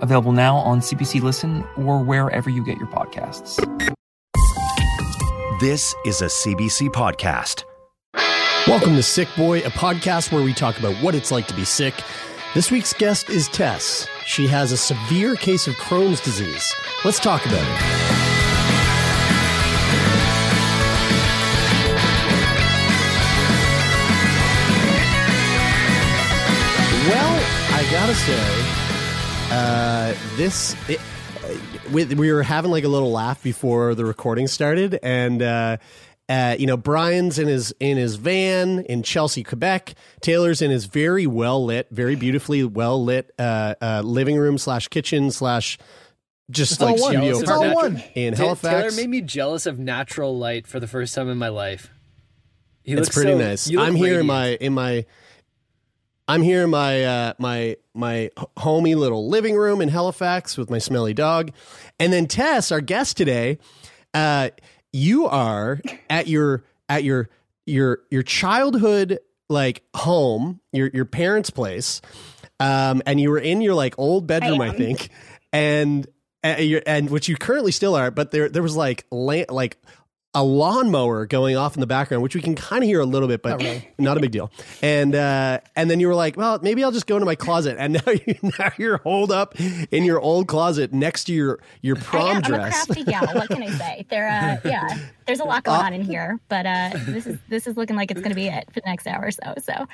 available now on CBC Listen or wherever you get your podcasts. This is a CBC podcast. Welcome to Sick Boy, a podcast where we talk about what it's like to be sick. This week's guest is Tess. She has a severe case of Crohn's disease. Let's talk about it. Well, I gotta say, uh, this it, we, we were having like a little laugh before the recording started, and uh, uh, you know Brian's in his in his van in Chelsea, Quebec. Taylor's in his very well lit, very beautifully well lit uh, uh, living room slash kitchen slash just It's like studio It's all apartment one. in Ta- Halifax. Taylor made me jealous of natural light for the first time in my life. He it's looks pretty so- nice. I'm here in my in my I'm here in my uh, my my homey little living room in Halifax with my smelly dog, and then Tess, our guest today, uh, you are at your at your your your childhood like home, your your parents' place, um, and you were in your like old bedroom, I, am. think, and and, and which you currently still are, but there there was like la- like a lawnmower going off in the background, which we can kind of hear a little bit, but not a big deal. And uh, and then you were like, well, maybe I'll just go into my closet. And now you now you're holed up in your old closet next to your your prom I am, I'm a dress. crafty gal. What can I say? There, uh, yeah, there's a lot going Uh, on in here, but uh, this is this is looking like it's going to be it for the next hour or so. So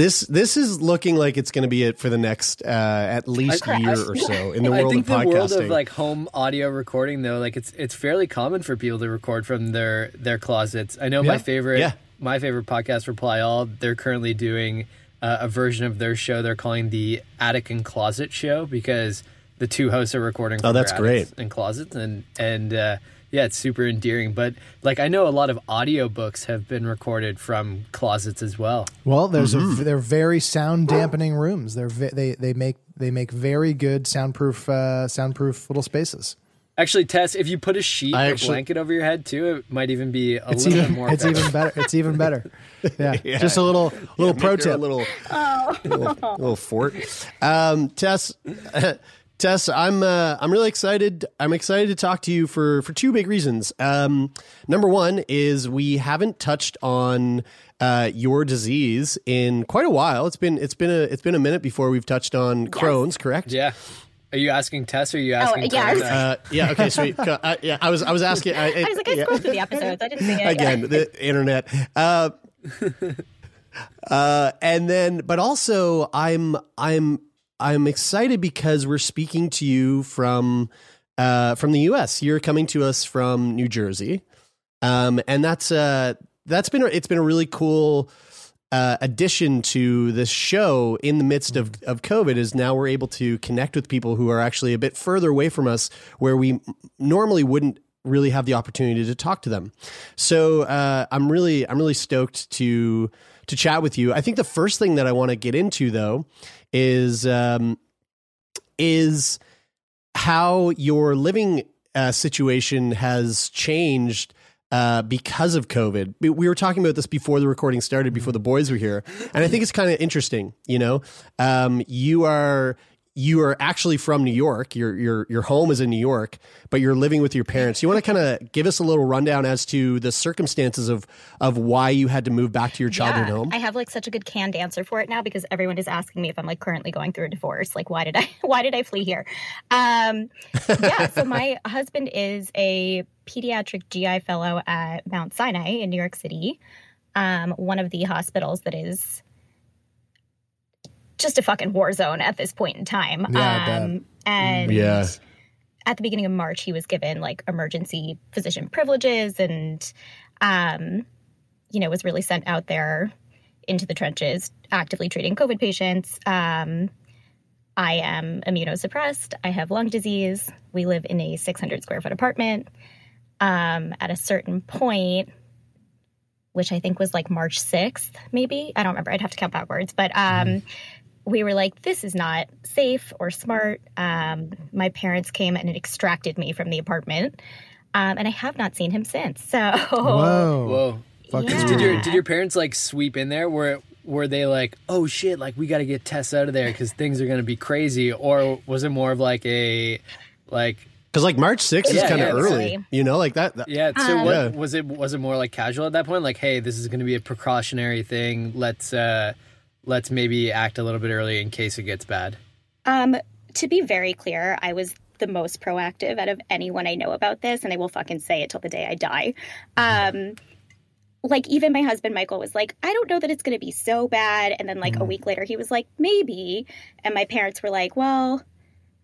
This this is looking like it's going to be it for the next uh, at least I- year or so in the world I think of the world of like home audio recording though, like it's it's fairly common for people to record from their their closets. I know Yeah. my favorite Yeah. my favorite podcast, Reply All. They're currently doing uh, a version of their show they're calling the Attic and Closet Show because the two hosts are recording. From Oh, that's their attics And closets and and uh, yeah, it's super endearing. But like I know a lot of audiobooks have been recorded from closets as well. Well, there's Mm-hmm. a they're very sound dampening rooms. They're ve- they they make they make very good soundproof uh, soundproof little spaces. Actually, Tess, if you put a sheet I or actually- blanket over your head too, it might even be a little even bit more. it's effective. even better. It's even better. Yeah, Yeah. just a little little Yeah, pro make her a little Oh. little, little fort. Um, Tess, Tess, I'm uh, I'm really excited. I'm excited to talk to you for for two big reasons. Um, number one is we haven't touched on uh, your disease in quite a while. It's been it's been a it's been a minute before we've touched on Crohn's. Correct? Yeah. Are you asking Tess or are you Oh, asking yeah, I was- Tess? Uh, yeah. Okay. Sweet. Uh, yeah. I was I was asking. I, I was like, I yeah. scrolled through the episodes. I didn't see it again the internet uh uh and then but also i'm i'm i'm excited because we're speaking to you from uh from the us you're coming to us from new jersey um and that's uh that's been it's been a really cool uh, addition to this show in the midst of, of COVID is now we're able to connect with people who are actually a bit further away from us where we normally wouldn't really have the opportunity to talk to them. So uh, I'm really I'm really stoked to to chat with you. I think the first thing that I want to get into though is um, is how your living uh, situation has changed uh, because of COVID. We we were talking about this before the recording started, before the boys were here, and I think it's kind of interesting. You know, um, you are you are actually from New York. Your your your home is in New York, but you're living with your parents. You want to kind of give us a little rundown as to the circumstances of of why you had to move back to your childhood yeah, home. I have like such a good canned answer for it now because everyone is asking me if I'm like currently going through a divorce. Like, why did I why did I flee here? Um, yeah, so my husband is a pediatric GI fellow at Mount Sinai in New York City, um, one of the hospitals that is just a fucking war zone at this point in time. Yeah, um, and Yeah. at the beginning of March, he was given like emergency physician privileges and, um, you know, was really sent out there into the trenches, actively treating COVID patients. Um, I am immunosuppressed. I have lung disease. We live in a 600 square foot apartment. Um, at a certain point, which I think was like March 6th, maybe. I don't remember. I'd have to count backwards. But um, we were like, this is not safe or smart. Um, my parents came and extracted me from the apartment. Um, and I have not seen him since. So, Whoa. Whoa. Fuck Yeah. Did your did your parents like sweep in there? Were were they like, oh shit, like we got to get Tess out of there because things are gonna be crazy, or was it more of like a like Because like March 6th is kind of yeah, early, early. you know, like that. that- yeah? So Um, what Yeah. was it? Was it more like casual at that point? Like, hey, this is gonna be a precautionary thing. Let's uh let's maybe act a little bit early in case it gets bad. Um, to be very clear, I was the most proactive out of anyone I know about this, and I will fucking say it till the day I die. Um, like even my husband Michael was like, I don't know that it's going to be so bad, and then like a week later he was like, maybe, and my parents were like, well.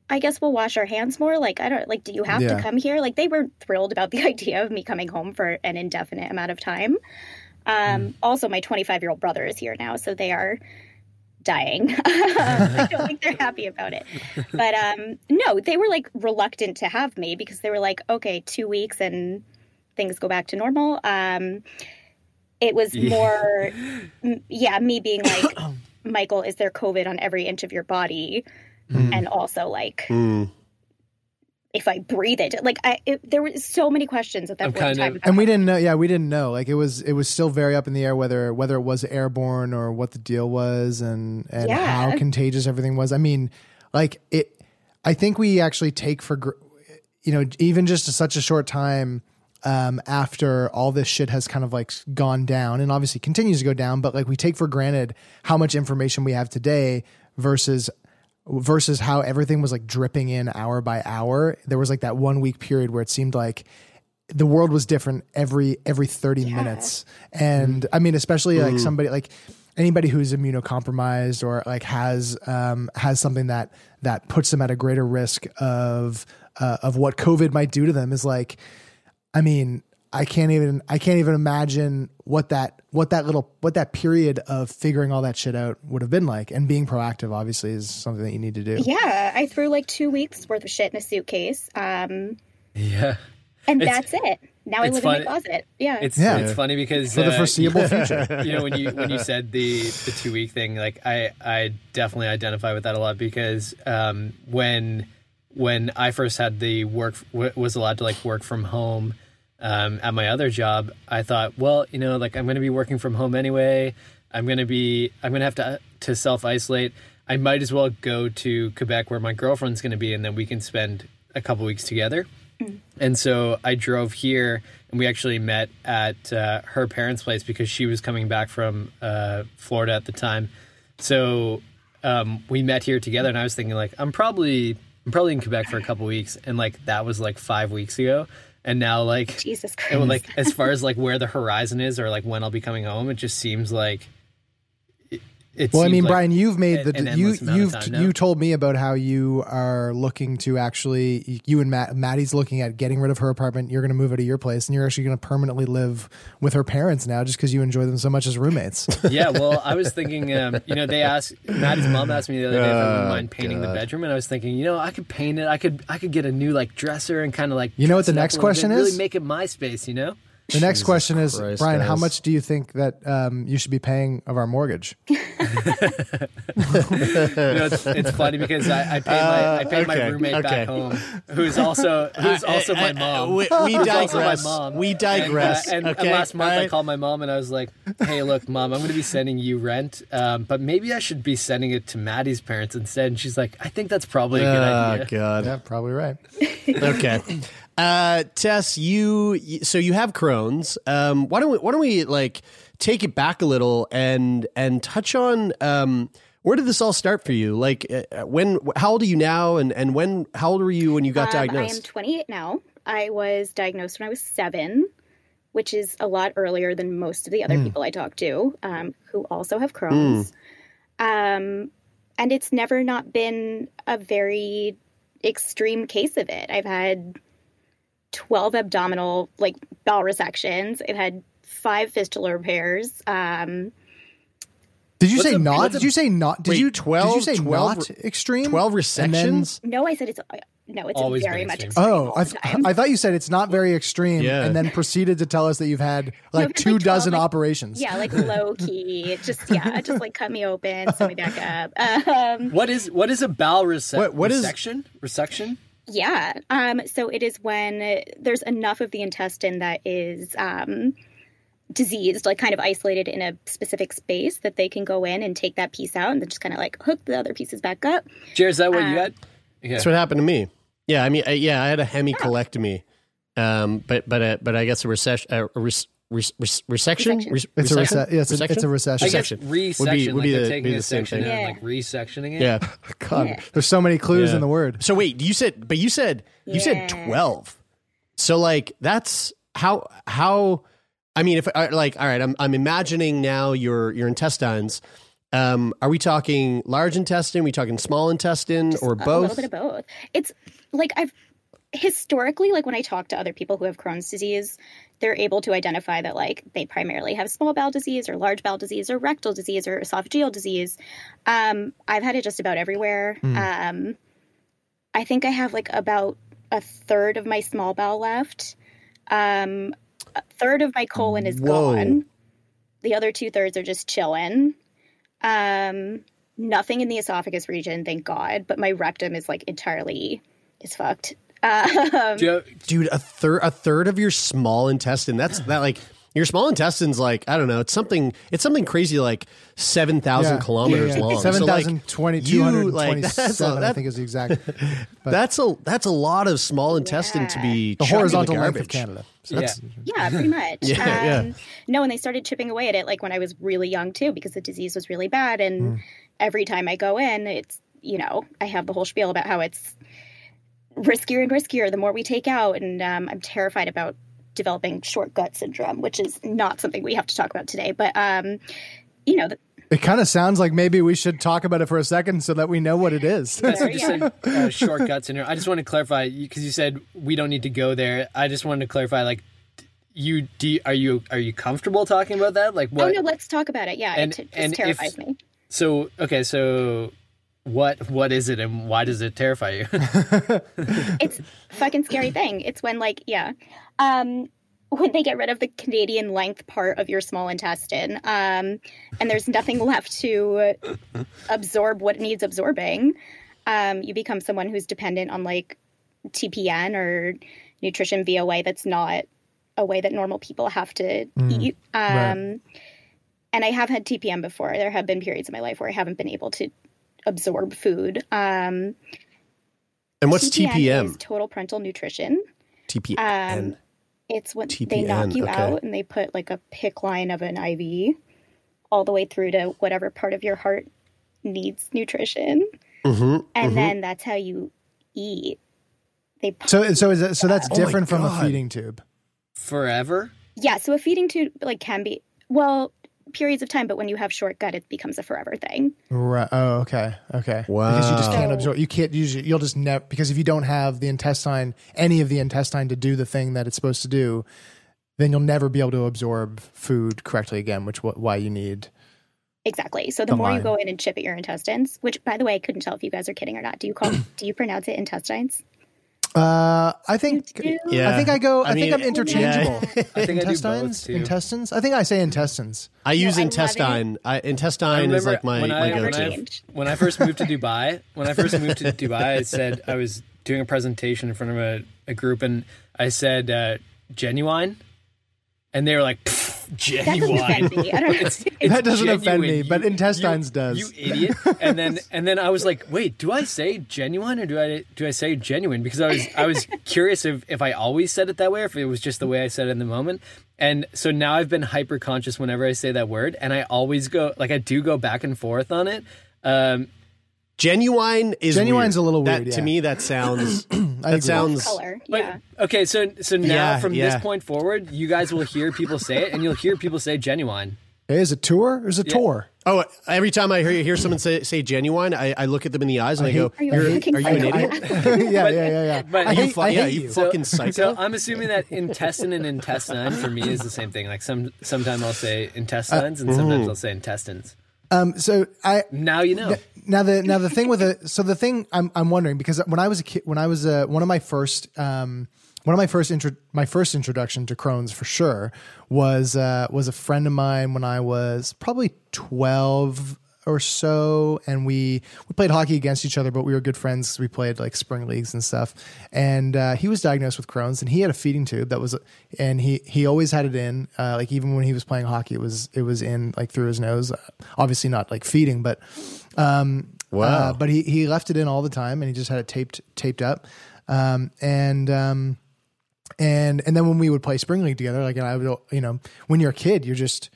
I guess we'll wash our hands more. Like, I don't like, do you have Yeah. to come here? Like, they were thrilled about the idea of me coming home for an indefinite amount of time. Um, Also, my 25 year old brother is here now, so they are dying. I don't think they're happy about it. But um, no, they were like reluctant to have me because they were like, okay, two weeks and things go back to normal. Um, it was more, m- yeah, me being like, Michael, is there COVID on every inch of your body? And also like, Mm. If I breathe it, like I, it, there were so many questions at that I'm point kind time. of- about and we didn't know. Yeah, we didn't know. Like it was, it was still very up in the air whether whether it was airborne or what the deal was, and and Yeah. how contagious everything was. I mean, like it. I think we actually take for, you know, even just such a short time um, after all this shit has kind of like gone down, and obviously continues to go down. But like we take for granted how much information we have today versus versus how everything was like dripping in hour by hour. There was like that one week period where it seemed like the world was different every every 30 minutes. And I mean especially like somebody like anybody who's immunocompromised or like has um has something that that puts them at a greater risk of uh, of what covid might do to them is like I mean, I can't even I can't even imagine what that what that little what that period of figuring all that shit out would have been like. And being proactive obviously is something that you need to do. Yeah, I threw like two weeks worth of shit in a suitcase. Um, Yeah, and It's- that's it. Now I live fun- in my closet. Yeah. it's Yeah. it's funny because For the uh, foreseeable future. you know when you when you said the the two week thing like i i definitely identify with that a lot because um when when i first had the work w- was allowed to like work from home um at my other job i thought well you know like i'm going to be working from home anyway. I'm going to be i'm going to have to to self isolate i might as well go to quebec where my girlfriend's going to be and then we can spend a couple weeks together. And so I drove here, and we actually met at uh, her parents' place because she was coming back from uh, Florida at the time. So um, we met here together, and I was thinking like, I'm probably I'm probably in Quebec for a couple weeks, and like that was like five weeks ago, and now like Jesus Christ. would, like as far as like where the horizon is or like when I'll be coming home, it just seems like. It, it Well, I mean, like Brian, you've made an- the an you endless amount of you've time now. you told me about how you are looking to actually you and Matt Maddie's looking at getting rid of her apartment. You're going to move out of your place, and you're actually going to permanently live with her parents now, just because you enjoy them so much as roommates. yeah, well, I was thinking, um, you know, they asked Maddie's mom asked me the other day if I wouldn't Oh, mind painting the bedroom, and I was thinking, you know, I could paint it. I could, I could get a new like dresser and kind of like. You know what the next question little bit, question really make it my space. You know. The next question is, Christ, Brian, how much do you think that um, you should be paying of our mortgage? You know, it's, it's funny because I, I paid my I paid my okay, roommate okay. back home, who's also who's also my Uh, uh, mom. we- we digress. mom. We digress, And, uh, and, okay, and last month I called my mom and I was like, "Hey, look, mom, I'm going to be sending you rent, um, but maybe I should be sending it to Maddie's parents instead." And she's like, "I think that's probably a good Oh idea." God. yeah, probably right. okay. Uh, Tess, you so you have Crohn's. Um, why don't we why don't we like take it back a little and and touch on um where did this all start for you? Like uh, when how old are you now and and when how old were you when you got Um, I am 28 now. I was diagnosed when I was seven, which is a lot earlier than most of the other people I talk to um, who also have Crohn's. Um, and it's never not been a very extreme case of it. I've had 12 abdominal, like bowel resections. I've had five fistula repairs. Um, Did you What's say a- not? Did a- you say not? Did Wait, you 12 Did you say 12 not extreme? 12 And then- resections? No, I said it's uh, no, it's Always very been much extreme. extreme. Oh, I, th- I thought you said it's not very extreme, Yeah. and then proceeded to tell us that you've had like it's two like 12, dozen like- operations. Yeah, like low key. Just yeah, just like cut me open, sew me back up. Um, What is what is a bowel rese- What- what is- resection? Resection? Yeah. Um, so it is when there's enough of the intestine that is um, diseased, like kind of isolated in a specific space, that they can go in and take that piece out and then just kind of like hook the other pieces back up. Jared, is that what you had? Yeah. That's what happened to me. Yeah, I mean, I, yeah, I had a hemicolectomy, um, but but uh, but I guess a recession, a res, res, res, resection. Resection. Res- It's a resection? rece- yes, it's a recession. I guess Resection. resection, Would be- would like be they're the- taking be the a same section thing. and Yeah. like resectioning it. Yeah. God, Yeah. there's so many clues Yeah. in the word. So wait, you said, but you said you said twelve. So like that's how how. I mean, if like, all right, I'm I'm imagining now your your intestines. Um, are we talking large intestine? Are we talking small intestine or both? A little bit of both. It's like I've historically, like when I talk to other people who have Crohn's disease, they're able to identify that like they primarily have small bowel disease or large bowel disease or rectal disease or esophageal disease. Um, I've had it just about everywhere. Um, I think I have like about a third of my small bowel left. Um, a third of my colon is Whoa. gone. The other two thirds are just chilling. Um, nothing in the esophagus region, thank God. But my rectum is like entirely is fucked. Um, you- dude a third a third of your small intestine that's that like your small intestine's like i don't know it's something it's something crazy like 7000 Yeah. kilometers Yeah, yeah. long So, like, 7,020 you, like, 227, that's a- I that- think is the exact. But that's a that's a lot of small intestine to be the chucked in the horizontal length of garbage. Canada. So Yeah. yeah, pretty much. Yeah, yeah. um, No, and they started chipping away at it like when I was really young too, because the disease was really bad. And Hmm. every time I go in, it's you know I have the whole spiel about how it's riskier and riskier the more we take out, and um, I'm terrified about developing short gut syndrome, which is not something we have to talk about today. But um, you know, the, it kind of sounds like maybe we should talk about it for a second so that we know what it is. That's There, what you yeah. said. Uh, shortcuts in here. I just want to clarify because you said we don't need to go there. I just wanted to clarify, like, you do. You, are you are you comfortable talking about that? Like, oh no, let's talk about it. Yeah, And- it, t- and just if- terrifies me. So okay, so what what is it and why does it terrify you? it's a fucking scary thing. It's when like yeah, um, when they get rid of the Canadian length part of your small intestine, um, and there's nothing left to absorb what needs absorbing. Um, you become someone who's dependent on like TPN or nutrition via way that's not a way that normal people have to eat. Um, right. And I have had TPN before. There have been periods in my life where I haven't been able to absorb food. Um, And what's TPN? TPM? Is total parental nutrition. TPN. Um, it's when they knock you okay. out and they put like a PICC line of an IV all the way through to whatever part of your heart needs nutrition, hmm and then that's how you eat. They So, so is that, so that's Oh my different from a feeding tube. Forever? yeah. So a feeding tube like can be well periods of time, but when you have short gut, it becomes a forever thing. Right. Oh, okay. Okay. Wow. Because you just can't absorb. You can't usually. You'll just never because if you don't have the intestine, any of the intestine to do the thing that it's supposed to do, then you'll never be able to absorb food correctly again. Which wh- why you need. Exactly. So the The more line. you go in and chip at your intestines, which by the way, I couldn't tell if you guys are kidding or not. Do you call do you pronounce it intestines? Uh, I think. Yeah. I think I go. I, I think I'm interchangeable. yeah. I think I do both intestines, too. intestines. I think I say intestines. I use No, intestine. I, I intestine remember is like my, when my when, go-to. I, when I first moved to Dubai, when I first moved to Dubai, I said I was doing a presentation in front of a, a group, and I said uh, genuine, and they were like, "Pfft, That doesn't offend me. I don't know. It's, it's That doesn't offend me, but you- intestines you- does. You idiot! And then and then I was like, wait, do I say genuine or do I do I say genuine? Because I was I was curious if if I always said it that way, or if it was just the way I said it in the moment. And so now I've been hyper conscious whenever I say that word, and I always go like I do go back and forth on it. Um, Genuine is Genuine's weird. a little That- weird, To me, that sounds that agree. sounds. color. But Yeah. okay, so so now Yeah, from yeah. this point forward, you guys will hear people say it, and you'll hear people say genuine. Hey, is it tour or is it tour? Oh, every time I hear hear someone say say genuine, I, I look at them in the eyes and I, go, Are you a "You're, are you an idiot? yeah, yeah, yeah, yeah. but I you hate, fu- I yeah, you you. fu- Fucking psycho. So I'm assuming that intestine and intestine for me is the same thing. Like some sometimes I'll say intestines and mm-hmm. sometimes I'll say intestines. Um, so I now you know. Now the now the thing with it. So the thing I'm I'm wondering because when I was a kid, when I was uh, one of my first um one of my first intro my first introduction to Crohn's for sure was uh was a friend of mine when I was probably twelve or so and we we played hockey against each other but we were good friends we played like spring leagues and stuff. And uh, he was diagnosed with crohn's and he had a feeding tube that was and he he always had it in uh, like even when he was playing hockey it was it was in like through his nose. Obviously not like feeding but um Wow. uh, but he he left it in all the time and he just had it taped taped up. Um and um and and then when we would play spring league together like i would you know when you're a kid you're just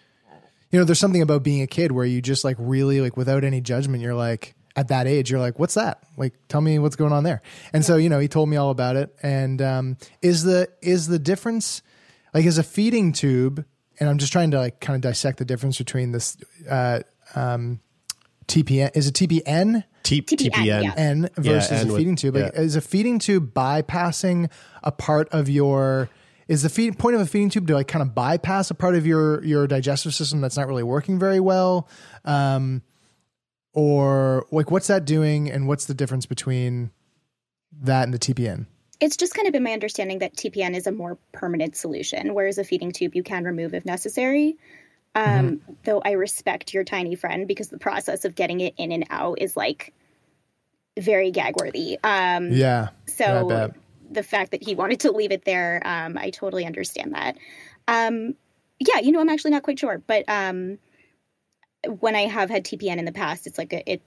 you know, there's something about being a kid where you just like really like without any judgment, you're like at that age, you're like, what's that? Like, tell me what's going on there. And so, you know, he told me all about it. And um, is the is the difference like is a feeding tube? And I'm just trying to like kind of dissect the difference between this uh, um, TPN. Is it TPN? T- TPN, TPN. yeah. N versus N a with- feeding tube. Like, yeah. Is a feeding tube bypassing a part of your? Is the feed, point of a feeding tube to like kind of bypass a part of your your digestive system that's not really working very well, um, or like what's that doing, and what's the difference between that and the TPN? It's just kind of been my understanding that TPN is a more permanent solution, whereas a feeding tube you can remove if necessary. Um, Though I respect your tiny friend because the process of getting it in and out is like very gag worthy. Um, Yeah. So. The fact that he wanted to leave it there, um, I totally understand that. Um, yeah, you know, I'm actually not quite sure, but um, when I have had TPN in the past, it's like a, it,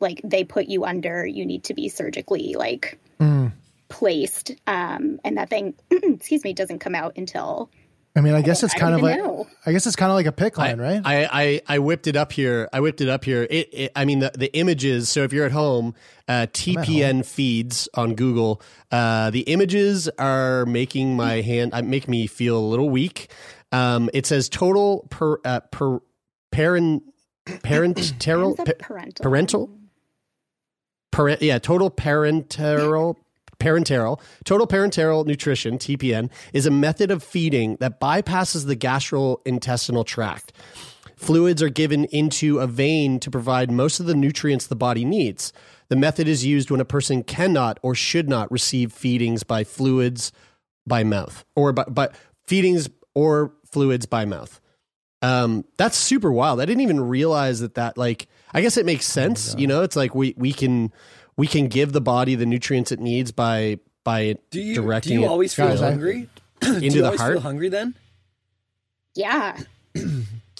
like they put you under. You need to be surgically like Mm. placed, um, and that thing, excuse me, doesn't come out until. I mean, I guess it's I kind of like know. I guess it's kind of like a PICC line, right? I, I I whipped it up here. I whipped it up here. It, it I mean the, the images. So if you're at home, uh, TPN feeds on Google. Uh, the images are making my hand uh, make me feel a little weak. Um, it says total per uh, per parent parental How's parental? parental parent yeah total parental parenteral total parenteral nutrition TPN is a method of feeding that bypasses the gastrointestinal tract. Fluids are given into a vein to provide most of the nutrients the body needs. The method is used when a person cannot or should not receive feedings by fluids by mouth or by, by feedings or fluids by mouth. Um, that's super wild. I didn't even realize that that like I guess it makes sense. you know, it's like we we can we can give the body the nutrients it needs by by Do you directing do you it always feel Guys, hungry? into do you the always heart. feel hungry then? Yeah.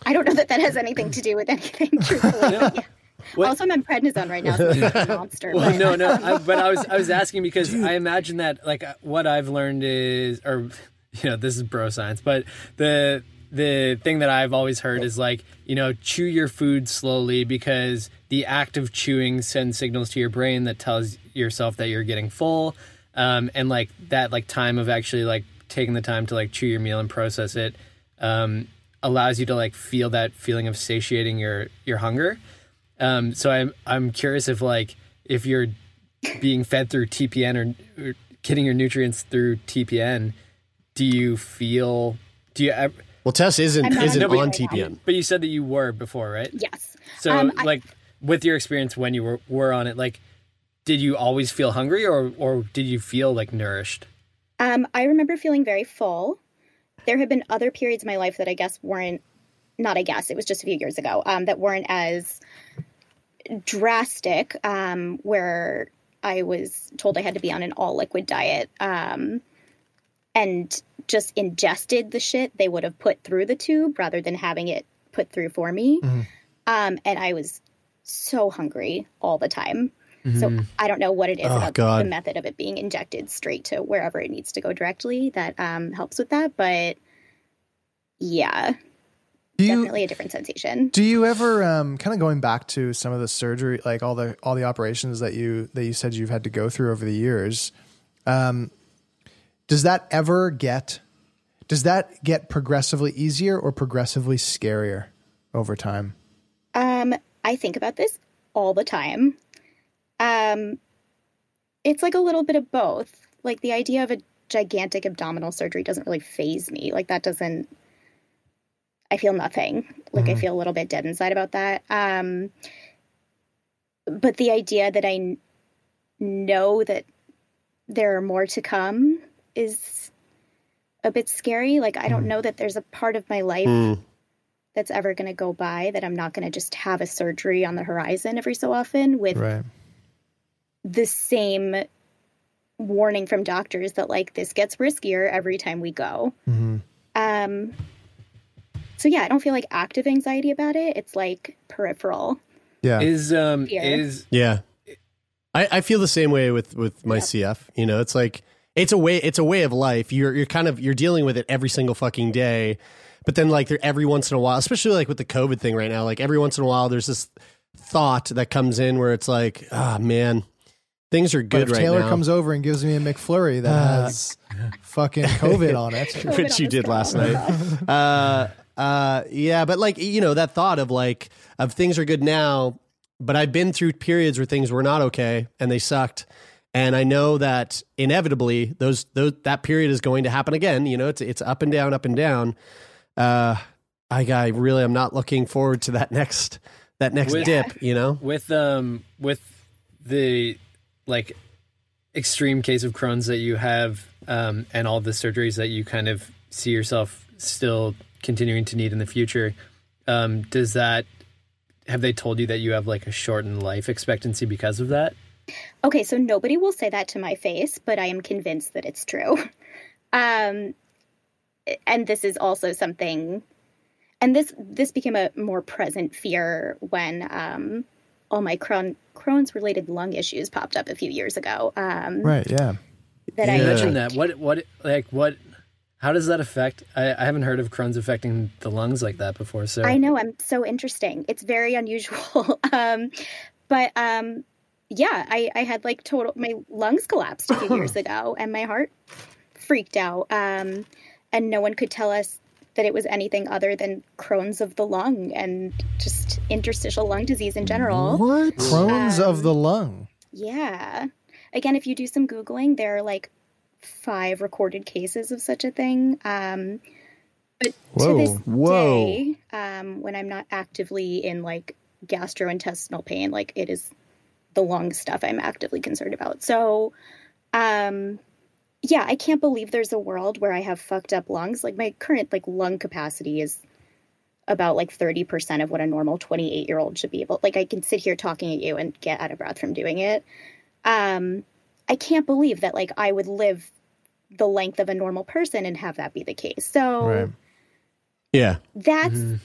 I don't know that that has anything to do with anything. Truthfully. Yeah. Yeah. What- Also, I'm on prednisone right now, so I'm a monster. Well, but- no, no. I, but I was I was asking because I imagine that like uh, what I've learned is, or you know, this is bro science, but the the thing that I've always heard is like you know, chew your food slowly because the act of chewing sends signals to your brain that tells yourself that you're getting full, um, and like that like time of actually like taking the time to like chew your meal and process it. Um, allows you to like feel that feeling of satiating your your hunger um, so I'm I'm curious if like if you're being fed through TPN or, or getting your nutrients through TPN, do you feel do you ever, Well, Tess isn't isn't on it on right. TPN. but you said that you were before, right? Yes. So Um, I- like with your experience when you were were on it, like did you always feel hungry or or did you feel like nourished? Um, I remember feeling very full. There have been other periods in my life that I guess weren't, not I guess, it was just a few years ago, um, that weren't as drastic, um, where I was told I had to be on an all liquid diet um, and just ingested the shit they would have put through the tube rather than having it put through for me. Um, and I was so hungry all the time. So I don't know what it is Oh, about God. the method of it being injected straight to wherever it needs to go directly that um, helps with that. But yeah, Do you definitely a different sensation. do you ever um, kind of going back to some of the surgery, like all the all the operations that you that you said you've had to go through over the years? Um, does that ever get does that get progressively easier or progressively scarier over time? Um, I think about this all the time. Um, it's like a little bit of both. Like the idea of a gigantic abdominal surgery doesn't really faze me. Like that doesn't. I feel nothing. Like I Mhm. feel a little bit dead inside about that. Um, but the idea that I know that there are more to come is a bit scary. Like I don't know that there's a part of my life Mm. that's ever going to go by that I'm not going to just have a surgery on the horizon every so often with Right. the same warning from doctors that like this gets riskier every time we go. hmm Um so yeah, I don't feel like active anxiety about it. It's like peripheral. Yeah. Is um Fear. is Yeah. I, I feel the same way with, with my CF. You know, it's like it's a way it's a way of life. You're you're kind of you're dealing with it every single fucking day. But then like there every once in a while, especially like with the COVID thing right now, like every once in a while there's this thought that comes in where it's like, ah man, things are But good if right Taylor now. comes over and gives me a McFlurry that Uh, has fucking COVID on it, which you did last night. Uh, uh, yeah, but like you know that thought of like of things are good now, but I've been through periods where things were not okay and they sucked, and I know that inevitably those those that period is going to happen again. You know, it's it's up and down, up and down. Uh, I, I really am not looking forward to that next that next With- dip. You know, with um with the like extreme case of Crohn's that you have um and all the surgeries that you kind of see yourself still continuing to need in the future um does that have they told you that you have like a shortened life expectancy because of that Okay, so nobody will say that to my face, but I am convinced that it's true. Um, and this is also something, and this this became a more present fear when um, all my Crohn, Crohn's related lung issues popped up a few years ago. Um, right? Yeah. That I you mentioned like- that what what like what how does that affect I, I haven't heard of Crohn's affecting the lungs like that before so I know I'm so interesting. It's very unusual. um, but um, yeah, I, I had like total my lungs collapsed a few years ago, and my heart freaked out. Um, and no one could tell us that it was anything other than Crohn's of the lung and just interstitial lung disease in general. What? Crohn's of Um, the lung. Yeah. Again, if you do some Googling, there are like five recorded cases of such a thing. Um, but Whoa. to this Whoa. day, um, when I'm not actively in like gastrointestinal pain, like it is the lung stuff I'm actively concerned about. So, um, yeah, I can't believe there's a world where I have fucked up lungs. Like my current like lung capacity is about like 30% of what a normal 28 year old should be able like i can sit here talking at you and get out of breath from doing it um i can't believe that like i would live the length of a normal person and have that be the case so Right. yeah. that's Mhm.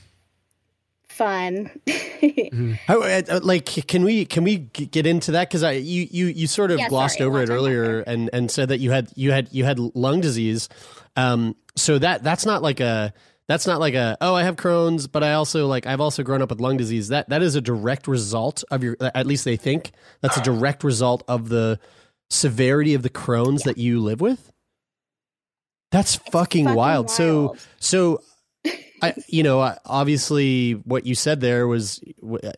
Fun How, uh, uh, like, can we can we get into that? Because I you you you sort of Yeah, glossed sorry, over it earlier and and said that you had you had you had lung disease. Um, so that that's not like a that's not like a oh I have Crohn's, but I also like I've also grown up with lung disease. That that is a direct result of your. At least they think that's a direct result of the severity of the Crohn's that you live with. That's fucking, fucking wild. So so I, you know, obviously, what you said there was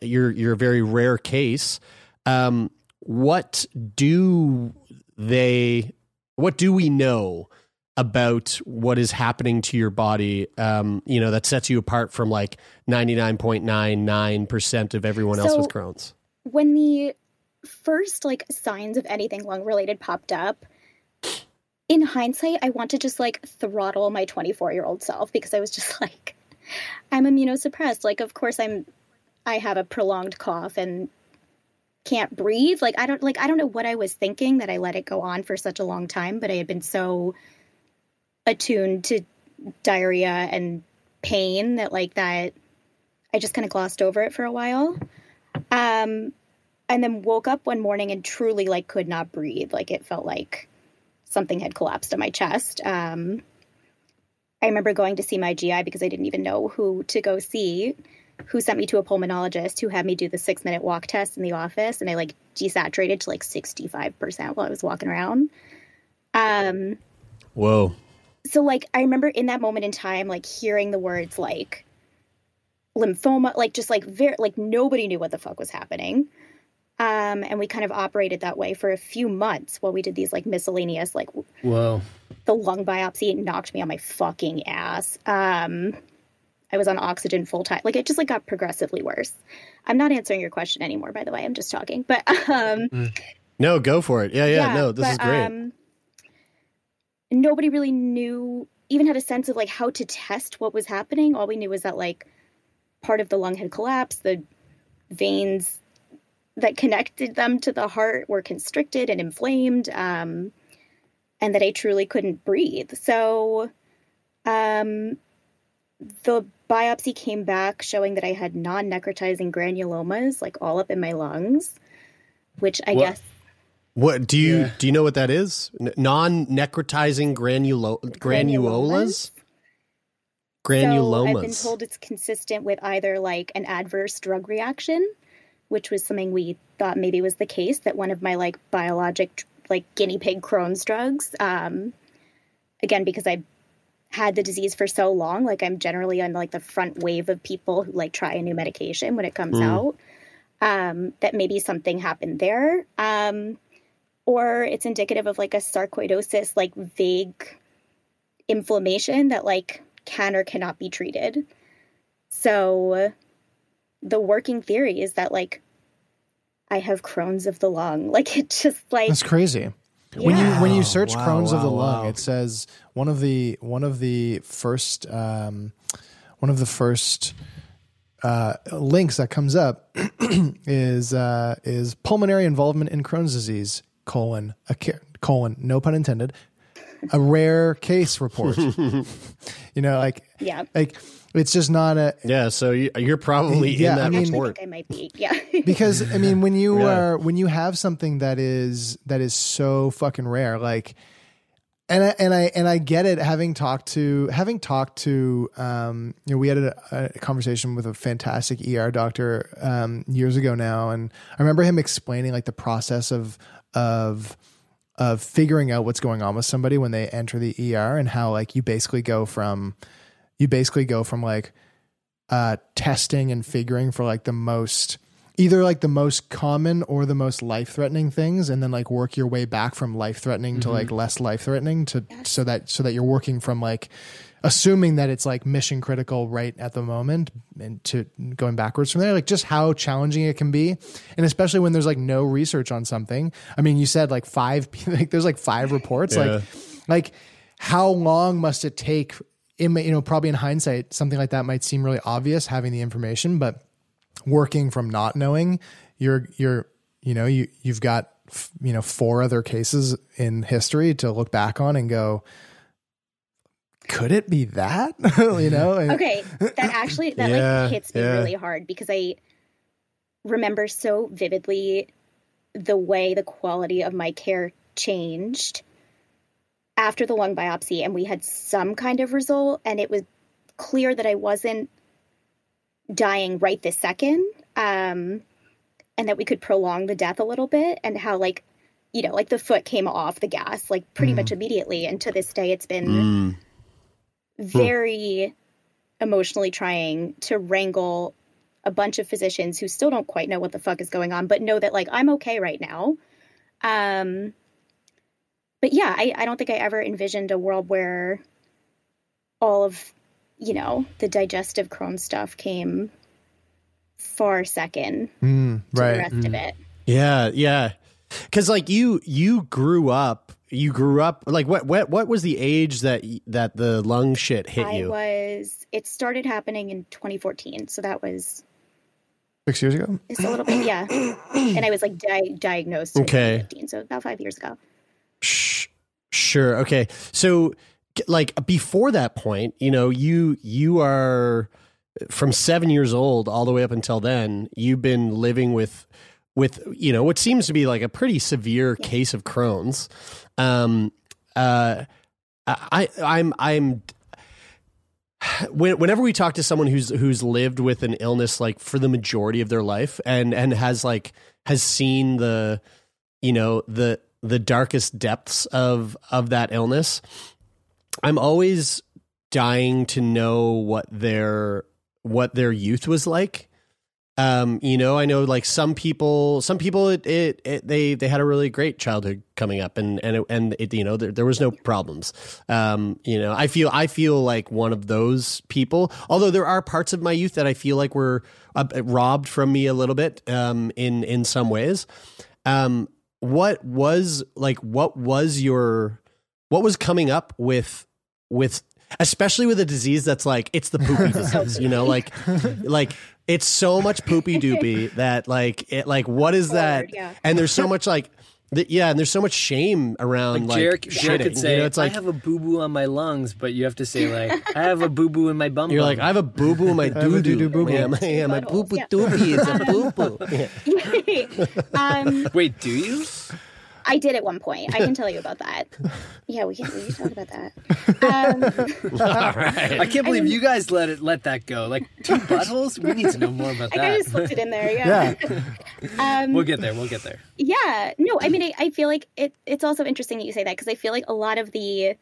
you're you're a very rare case. Um, what do they? What do we know about what is happening to your body? Um, you know, that sets you apart from like ninety nine point nine nine percent of everyone else with Crohn's. when the first like signs of anything lung related popped up in hindsight i want to just like throttle my 24 year old self because i was just like i'm immunosuppressed. Like of course i'm i have a prolonged cough and can't breathe. Like i don't like i don't know what i was thinking that i let it go on for such a long time but i had been so attuned to diarrhea and pain that like that i just kind of glossed over it for a while. Um and then woke up one morning and truly like could not breathe. Like it felt like something had collapsed in my chest. Um i remember going to see my gi because i didn't even know who to go see who sent me to a pulmonologist who had me do the six minute walk test in the office and i like desaturated to like 65% while i was walking around. Um Whoa. so like i remember in that moment in time like hearing the words like lymphoma like just like very like nobody knew what the fuck was happening um and we kind of operated that way for a few months while we did these like miscellaneous like whoa the lung biopsy knocked me on my fucking ass um I was on oxygen full time. Like it just like got progressively worse. I'm not answering your question anymore, by the way. I'm just talking. But um No, go for it. Yeah, yeah. yeah no, this but, is great. Um, nobody really knew, even had a sense of like how to test what was happening. All we knew was that like part of the lung had collapsed, the veins that connected them to the heart were constricted and inflamed, um, and that I truly couldn't breathe. So, um, the biopsy came back showing that I had non-necrotizing granulomas, like all up in my lungs, which I What- guess What do you Yeah. do? You know what that is? Non-necrotizing granulo granulolas. Granulomas. So I've been told it's consistent with either like an adverse drug reaction, which was something we thought maybe was the case that one of my like biologic like guinea pig Crohn's drugs. Um, again, because I had the disease for so long, like I'm generally on like the front wave of people who like try a new medication when it comes Mm. out. Um, that maybe something happened there. Um, or it's indicative of like a sarcoidosis, like vague inflammation that like can or cannot be treated. So the working theory is that like I have Crohn's of the lung. Like it just like That's crazy. When you when you search Wow, Crohn's of wow, the lung, wow. it says one of the one of the first um, one of the first uh, links that comes up is uh, is pulmonary involvement in Crohn's disease colon a ca- colon no pun intended a rare case report. you know, like yeah. like it's just not a yeah, so you, you're probably Yeah, in that I mean- Actually, I report. think I might be. Yeah. because I mean when you Yeah. are when you have something that is that is so fucking rare like and I, and I and I get it having talked to having talked to um you know we had a, a conversation with a fantastic ER doctor um years ago now and I remember him explaining like the process of of of figuring out what's going on with somebody when they enter the ER and how like you basically go from you basically go from like uh testing and figuring for like the most either like the most common or the most life-threatening things and then like work your way back from life-threatening to like less life-threatening to so that so that you're working from like assuming that it's like mission critical right at the moment and to going backwards from there like just how challenging it can be. And especially when there's like no research on something. I mean you said like five like there's like five reports Yeah. like like how long must it take in you know probably in hindsight something like that might seem really obvious having the information but working from not knowing you're you're you know you you've got you know four other cases in history to look back on and go could it be that you know okay that actually that Yeah, like hits me yeah. really hard because i remember so vividly the way the quality of my care changed after the lung biopsy and we had some kind of result and it was clear that i wasn't dying right this second um and that we could prolong the death a little bit and how like you know like the foot came off the gas like pretty much immediately and to this day it's been Mm. very emotionally trying to wrangle a bunch of physicians who still don't quite know what the fuck is going on, but know that like I'm okay right now. Um, but yeah, I, I don't think I ever envisioned a world where all of you know the digestive Crohn's stuff came far second Mm, to right the rest of it. Yeah, yeah. Cuz like you you grew up, you grew up like what what what was the age that that the lung shit hit I you? was it started happening in 2014, so that was six years ago just a little bit yeah. And I was like di- diagnosed in Okay. 2015, so about five years ago. Sh- Sure. Okay. So like before that point, you know, you you are from 7 years old all the way up until then, you've been living with with you know what seems to be like a pretty severe case of Crohn's. Um uh I I'm I'm whenever we talk to someone who's who's lived with an illness like for the majority of their life and and has like has seen the you know the the darkest depths of of that illness i'm always dying to know what their what their youth was like Um, you know, I know like some people, some people, it, it, it they they had a really great childhood coming up, and and it, and it, you know there, there was no problems. Um, you know, I feel I feel like one of those people. Although there are parts of my youth that I feel like were uh, robbed from me a little bit. Um, in in some ways. Um, what was like? What was your? What was coming up with with especially with a disease that's like it's the poopy disease, you know, like like it's so much poopy doopy that like it like what is that? yeah. And there's so much like th- yeah, and there's so much shame around like, Jared, Jared shitting. could say, you know, it's like I have a boo boo on my lungs, but you have to say like, I have a boo boo in my bum. you're like I have a boo boo in my have a doo doo-doo boo-boo. Yeah, my, yeah, my boo boo yeah. doopy is a boo boo. Yeah. um, Wait, do you? I did at one point. I can tell you about that. Yeah, we can, we can talk about that. Um, All right. I can't believe you guys let it let that go. Like two buttholes. We need to know more about that. I just of slipped it in there. Yeah. um, We'll get there. We'll get there. yeah. No, I mean, I, I feel like it. It's also interesting that you say that because I feel like a lot of the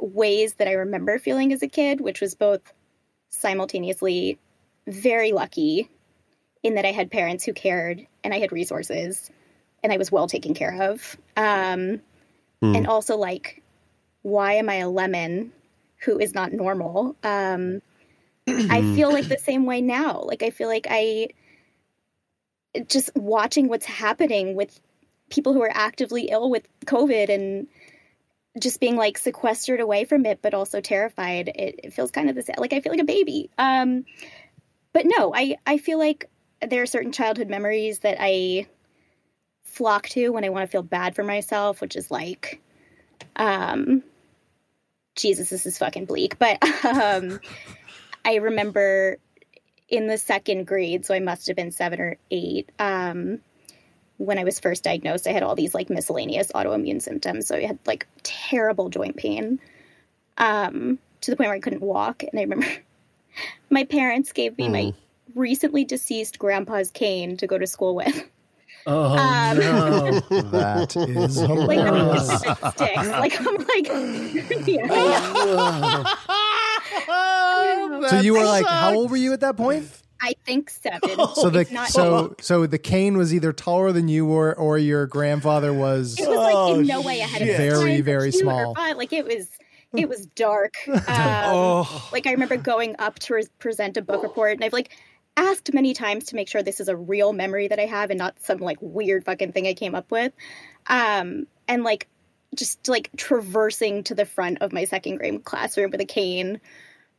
ways that I remember feeling as a kid, which was both simultaneously very lucky in that I had parents who cared and I had resources and I was well taken care of. Um, And also, like, why am I a lemon who is not normal? Um, I feel like the same way now. Like, I feel like I just watching what's happening with people who are actively ill with COVID and just being like sequestered away from it, but also terrified. It, it feels kind of the same. Like I feel like a baby. Um, but no, I I feel like there are certain childhood memories that I flock to when I want to feel bad for myself, which is like, um, Jesus, this is fucking bleak. But um, I remember in the second grade, so I must have been seven or eight. Um, when I was first diagnosed, I had all these like miscellaneous autoimmune symptoms. So I had like terrible joint pain um, to the point where I couldn't walk. And I remember my parents gave me my recently deceased grandpa's cane to go to school with. Oh Um, no! That is Like, I mean, hilarious. it's just sticks. Like, I'm like, yeah. So you were like, how old were you at that point? I think seven. So the not- so so the cane was either taller than you were, or your grandfather was. It was like in no way ahead of Very, very small. Like it was, it was dark. Um, Like I remember going up to re- present a book report, and I've like asked many times to make sure this is a real memory that I have and not some like weird fucking thing I came up with. Um, and like just like traversing to the front of my second grade classroom with a cane.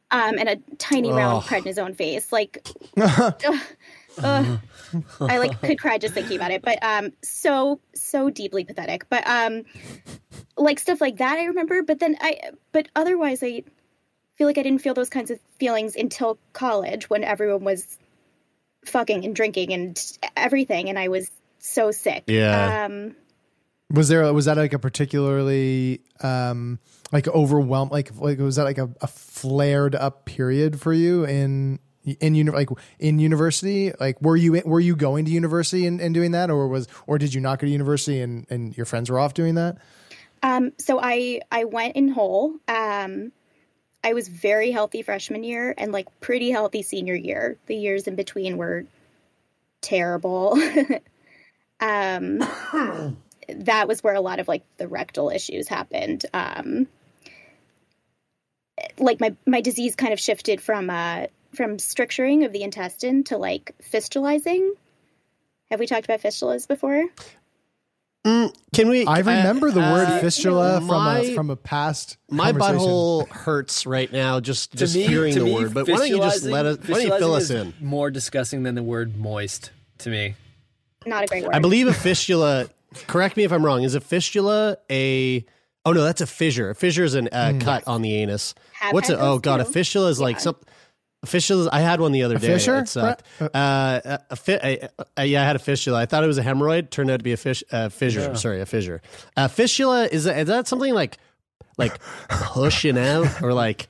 Um, and a tiny round prednisone face, like. I like could cry just thinking about it. But um, so so deeply pathetic. But um, like stuff like that I remember. But then I, but otherwise I feel like I didn't feel those kinds of feelings until college when everyone was fucking and drinking and everything, and I was so sick. Yeah. Um, Was there was that like a particularly um like overwhelmed like like was that like a, a flared up period for you in in uni- like in university like were you were you going to university and, and doing that or was or did you not go to university and and your friends were off doing that Um, so I I went in whole. Um, I was very healthy freshman year and like pretty healthy senior year. The years in between were terrible. um, that was where a lot of like the rectal issues happened. Um, like my my disease kind of shifted from uh from stricturing of the intestine to like fistulizing. Have we talked about fistulas before? Mm, can we? I remember the word uh, fistula from a from a past My conversation. butthole hurts right now just just me, hearing the me, word. But why don't you just let us? Why don't you fill us in? More disgusting than the word moist to me. Not a great word. I believe a fistula. correct me if I'm wrong. Is a fistula a? Oh no, that's a fissure. A fissure is a uh, cut on the anus. Have What's had it? Oh those god, a too. fissula is like Yeah. some. A fistula. I had one the other day. fissure? It sucked. Uh, a, a, fi- a, a, yeah, I had a fistula. I thought it was a hemorrhoid. Turned out to be a fish, uh, fissure. Sorry, a fissure. Uh, fistula is that, is that something like like pushing out or like?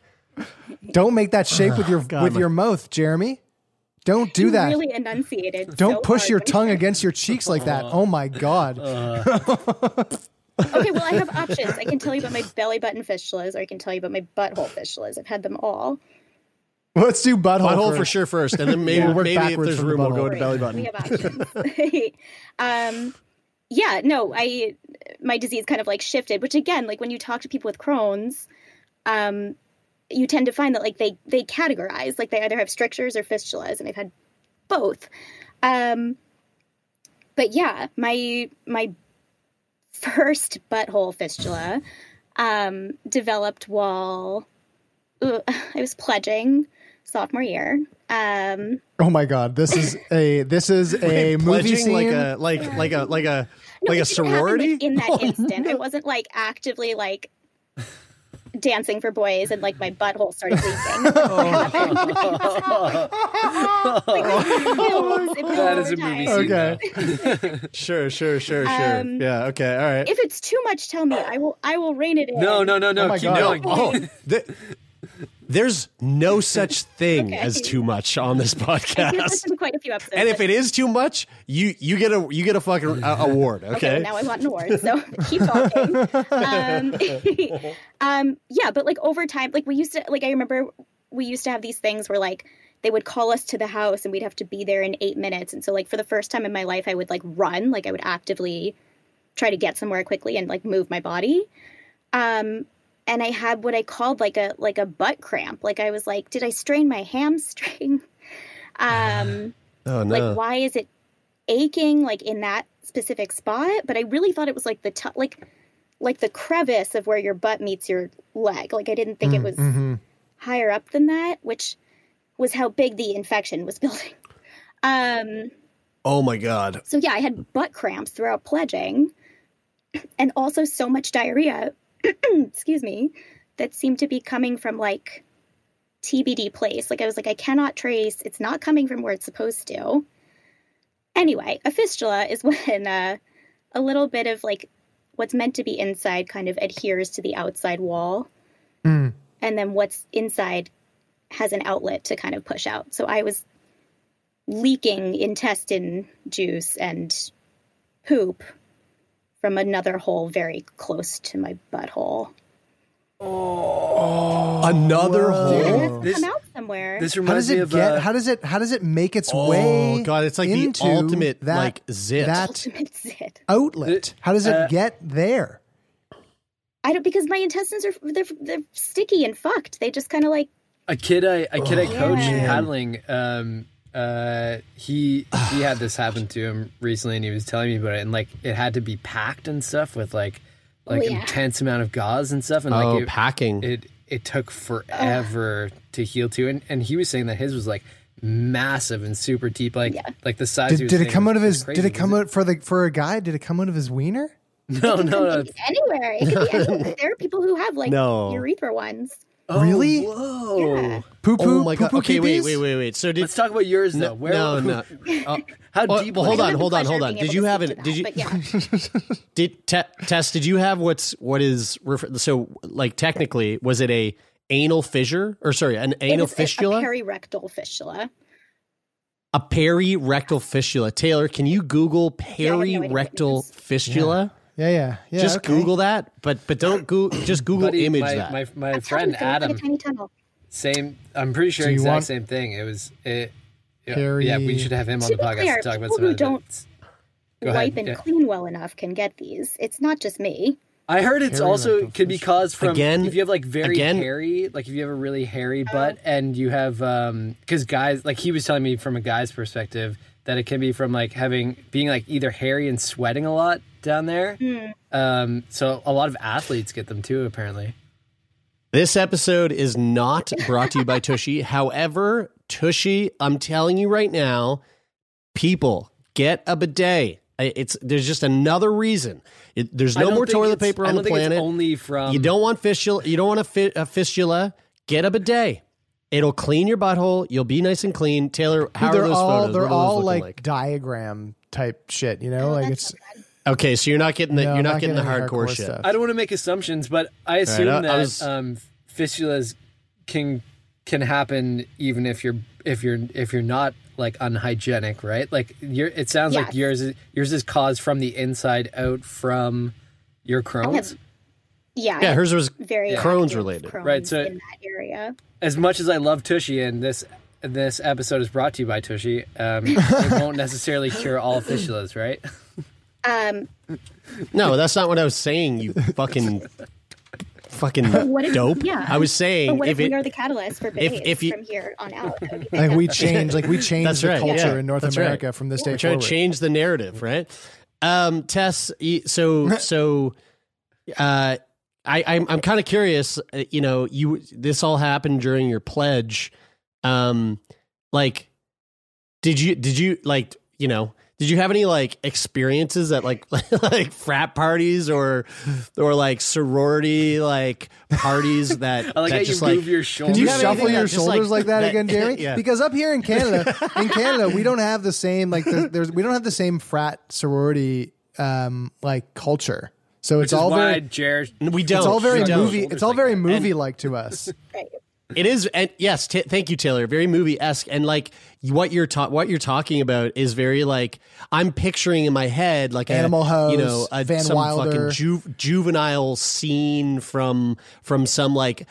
Don't make that shape with your God, with my- your mouth, Jeremy. Don't do You that. Really enunciated. Don't so push hard your tongue against your cheeks like that. Oh my god. Okay, well, I have options. I can tell you about my belly button fistulas, or I can tell you about my butthole fistulas. I've had them all. Let's do butthole. Butthole first. for sure first, and then maybe We'll work maybe if backwards there's from the room, we'll go butthole. to belly button. We have options. um, yeah, no, I my disease kind of like shifted, which again, like when you talk to people with Crohn's, um, you tend to find that like they they categorize, like they either have strictures or fistulas, and I've had both. Um, but yeah, my my first butthole fistula um, developed while uh, I was pledging sophomore year. Um, Oh my god, this is a this is a movie Pledging scene. like a like like a like a No, like a it didn't sorority. like, in that instant. I wasn't like actively like dancing for boys and like my butthole started leaking. That is a movie scene. okay. Sure, sure, sure, sure. Um, yeah. Okay. All right. If it's too much, tell me. I will. I will rein it in. No, no, no, no. Oh my keep God. going. Oh, th- there's no such thing Okay. as too much on this podcast. quite a few episodes. And if it is too much, you you get a you get a fucking uh, award. Okay, Okay. now I want an award, so keep talking. Um, um, yeah, but like over time, like we used to, like I remember we used to have these things where like they would call us to the house and we'd have to be there in eight minutes. And so like for the first time in my life, I would like run, like I would actively try to get somewhere quickly and like move my body. Um, and I had what I called like a like a butt cramp. Like I was like, did I strain my hamstring? Um, oh no. like why is it aching like in that specific spot but i really thought it was like the t- like like the crevice of where your butt meets your leg like i didn't think it was Mm-hmm. higher up than that which was how big the infection was building um oh my god. so yeah i had butt cramps throughout pledging and also so much diarrhea excuse me that seemed to be coming from like tbd place. Like i was like i cannot trace. It's not coming from where it's supposed to. Anyway a fistula is when uh, a little bit of like what's meant to be inside kind of adheres to the outside wall. Mm. and then what's inside has an outlet to kind of push out. So i was leaking intestine juice and poop from another hole very close to my butthole. Oh, another Whoa. Hole. has This- come out somewhere. This How reminds does me it of get? uh, how does it? How does it make its way? Oh, way? God, it's like the ultimate, that, like, zit. That Ultimate zit. outlet. How does it Uh, get there? I don't because my intestines are they're, they're sticky and fucked. They just kind of like a kid I a kid I Oh, coached in yeah. paddling. Um, uh, he he had this happen to him recently, and he was telling me about it. And like, it had to be packed and stuff with like like yeah. intense amount of gauze and stuff. And Oh, like, it, packing. it it took forever to heal too. And and he was saying that his was like massive and super deep, like Yeah. like the size. he Did, was did it come was- out of his? crazy. Did it come Was out for the for a guy? Did it come out of his wiener? No, no, no. anywhere. It could be anywhere. there are people who have like No. urethra ones. Oh, Really? Whoa. Yeah. Poo poo. oh my god. poo-poo Okay, wait, wait, wait, wait. So did Let's talk about yours though. no, Where, no, no. Uh, How well, deep? well, hold on, hold on, hold on. Did you have it? Did you? that, yeah. Did te- Tess? Did you have what's what is refer- so like technically was it a anal fissure or sorry an It anal was a- fistula A, perirectal fistula. a perirectal fistula? Taylor, can you Google I have no idea what perirectal fistula? Yeah, yeah, yeah. just okay. Google that, but but don't go. Just Google Buddy, image my, that. My, my I'm friend telling you, it looks Adam, like a tiny tunnel. same. I'm pretty sure Do exact want- same thing. It was it. Yeah, Peri- yeah, we should have him on To the podcast clear, to talk about people some who of don't it. Go ahead, Wipe and yeah. clean well enough can get these. It's not just me. I heard it's also Perirectal could be caused from Again- if you have like very again- hairy, like if you have a really hairy butt and you have um because guys like he was telling me from a guy's perspective that it can be from like having being like either hairy and sweating a lot down there. Hmm. Um, so a lot of athletes get them too apparently. This episode is not brought to you by Tushy. However, Tushy, I'm telling you right now, people get a bidet. It's there's just another reason. It, there's no more toilet it's- paper I on don't the think it's planet. only from you don't want fistula. You don't want a, fi- a fistula. Get a bidet. It'll clean your butthole. You'll be nice and clean. Taylor, how they're are those all photos? they're What are those all like, like? diagram type shit. You know, Oh, like it's. Okay, so you're not getting the No, you're not, not getting, the hardcore, hardcore shit. stuff. I don't want to make assumptions, but I assume I- I that was- um, fistulas can can happen even if you're if you're if you're not like unhygienic, right? Like you're, it sounds like yours is, yours is caused from the inside out from your Crohn's. Yeah, Yeah, hers was very Crohn's related. Crohn's Right, so- in that area. as much as I love Tushy, and this this episode is brought to you by Tushy, um, it won't necessarily cure all fistulas, right? Um, No, that's not what I was saying. You fucking, fucking what if, dope. Yeah, I was But saying what if, if it, we are the catalyst for if- if you- from here on out? That would be Like we fantastic. change, like we change That's the right, culture yeah. in North That's right. America from this day We're trying to change the narrative, right? Um, Tess, so so, uh, I I'm I'm kind of curious. uh, You know, you this all happened during your pledge. Um, like, did you did you like you know? Did you have any like experiences at like like frat parties or or like sorority like parties that I like that how you just move like your Can shoulders. you shuffle your shoulders like, like, that, that- again, Jeremy? yeah. Because up here in Canada, in Canada, we don't have the same like there's, there's we don't have the same frat sorority um like culture. So Which it's is all why very Jared. we don't. it's all very we don't. movie. It's all very movie like to us. It is, and yes, t- thank you, Taylor. Very movie esque, and like what you're ta- what you're talking about is very like I'm picturing in my head like Animal a, you House, know, a, Van some Wilder. fucking ju- juvenile scene from from some like s-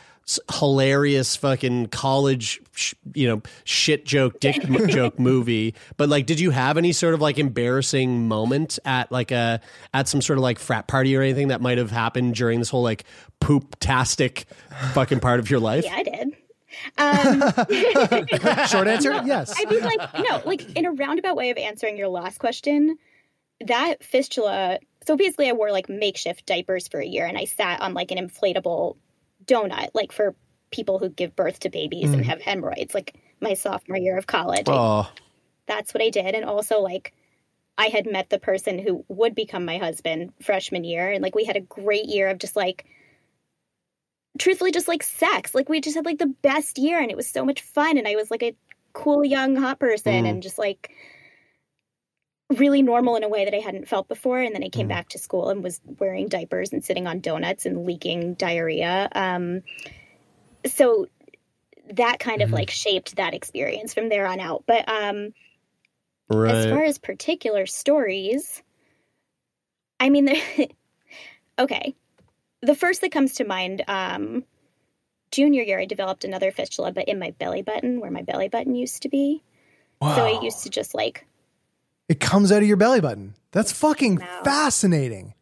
hilarious fucking college, sh- you know, shit joke, dick joke movie. But like, did you have any sort of like embarrassing moment at like a at some sort of like frat party or anything that might have happened during this whole like poop tastic fucking part of your life? Yeah, I did. Um, Short answer, yes. I mean, like, no, like in a roundabout way of answering your last question, that fistula. So basically, I wore like makeshift diapers for a year, and I sat on like an inflatable donut, like for people who give birth to babies and have hemorrhoids, like my sophomore year of college. I- Oh, that's what I did. And also, like, I had met the person who would become my husband freshman year, and like we had a great year of just like truthfully just like sex like we just had like the best year and it was so much fun and i was like a cool young hot person Mm. and just like really normal in a way that i hadn't felt before and then i came back to school and was wearing diapers and sitting on donuts and leaking diarrhea um so that kind of like shaped that experience from there on out but um right. as far as particular stories, I mean, the, okay. The first that comes to mind, um, junior year, I developed another fistula, but in my belly button, where my belly button used to be. So I used to just like It comes out of your belly button. That's fucking Wow. fascinating.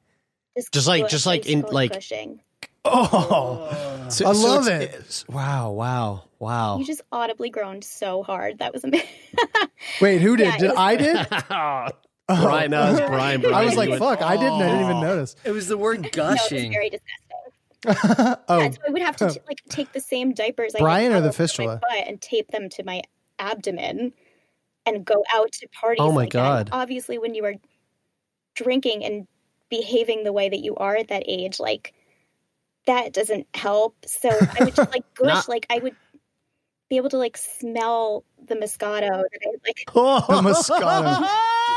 Just like- just like in, like- pushing. Oh, So- I so love it's- it. Wow, wow, wow. You just audibly groaned so hard. That was amazing. wait, who did? Yeah, did was- I did? Brian, no, it's Brian. Brian. I was like, went- fuck, I didn't. I didn't even oh. notice. It was the word no, it was gushing. very disgusting. oh, Yeah, so I would have to oh. t- like take the same diapers I Brian or the fistula? and tape them to my abdomen and go out to parties. Oh my like that. God. Obviously, when you are drinking and behaving the way that you are at that age, like that doesn't help. So I would just like gush, Not- like I would be able to like smell the Moscato. that I would, like the Moscato.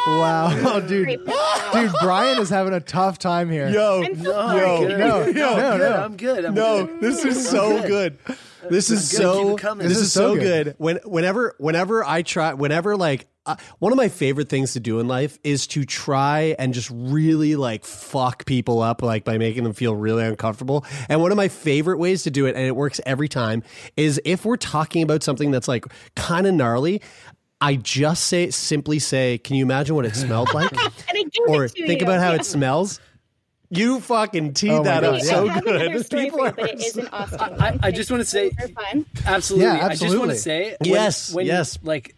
Wow, oh, dude, scrape them out. dude, Brian is having a tough time here. Yo, I'm so yo, sorry. no, no, no, I'm no. good. I'm good. I'm no, good. this is I'm so good. This is is good. So this, This is, is so so good. good. When whenever whenever I try whenever like uh, one of my favorite things to do in life is to try and just really like fuck people up like by making them feel really uncomfortable. And one of my favorite ways to do it and it works every time is if we're talking about something that's like kind of gnarly, I just say simply say, "Can you imagine what it smelled like?" and I gave or it to think you. about how Yeah. it smells. You fucking teed Oh that God, up so I good. People for you, are but it is an Austin. I- I just wanna say- Super fun. Absolutely. Yeah, I just want to say, when, Yes, when, yes. Like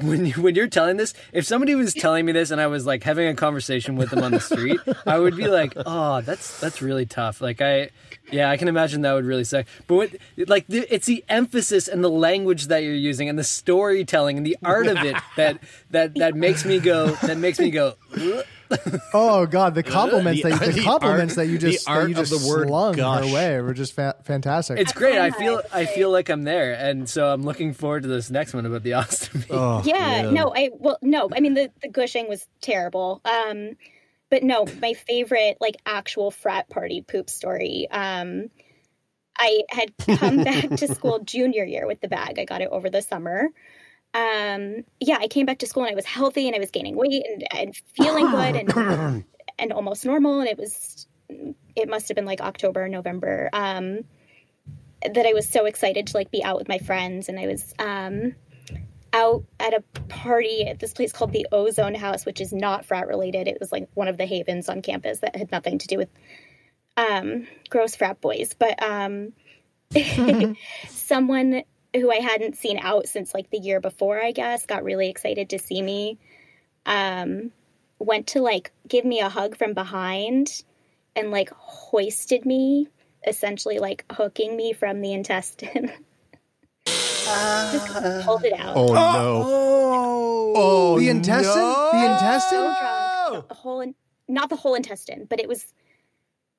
when you, when you're telling this, if somebody was telling me this and I was like having a conversation with them on the street, I would be like, "Oh, that's that's really tough." Like I, yeah, I can imagine that would really suck. But what, like the, it's the emphasis and the language that you're using and the storytelling and the art of it that that that makes me go that makes me go. "Ugh." Oh god, the compliments The- that the, the compliments art- that you the just art that you of just the word slung gush. her way were just fa- fantastic. It's great. I feel I feel like I'm there, and so I'm looking forward to this next one about the ostomy. Oh, yeah, man. no, I well, no, I mean the the gushing was terrible. Um, but no, my favorite like actual frat party poop story. Um, I had come back to school junior year with the bag. I got it over the summer. Um, yeah, I came back to school and I was healthy and I was gaining weight and, and feeling good and and almost normal and it was it must have been like October, November. Um, that I was so excited to like be out with my friends, and I was um, out at a party at this place called the Ozone House, which is not frat related. It was like one of the havens on campus that had nothing to do with um, gross frat boys, but um, someone who I hadn't seen out since like the year before, I guess, got really excited to see me. Um, went to like give me a hug from behind and like hoisted me, essentially like hooking me from the intestine. Just pulled it out. Oh no! Oh, the intestine? no! The intestine? so the whole, in- not the whole intestine, but it was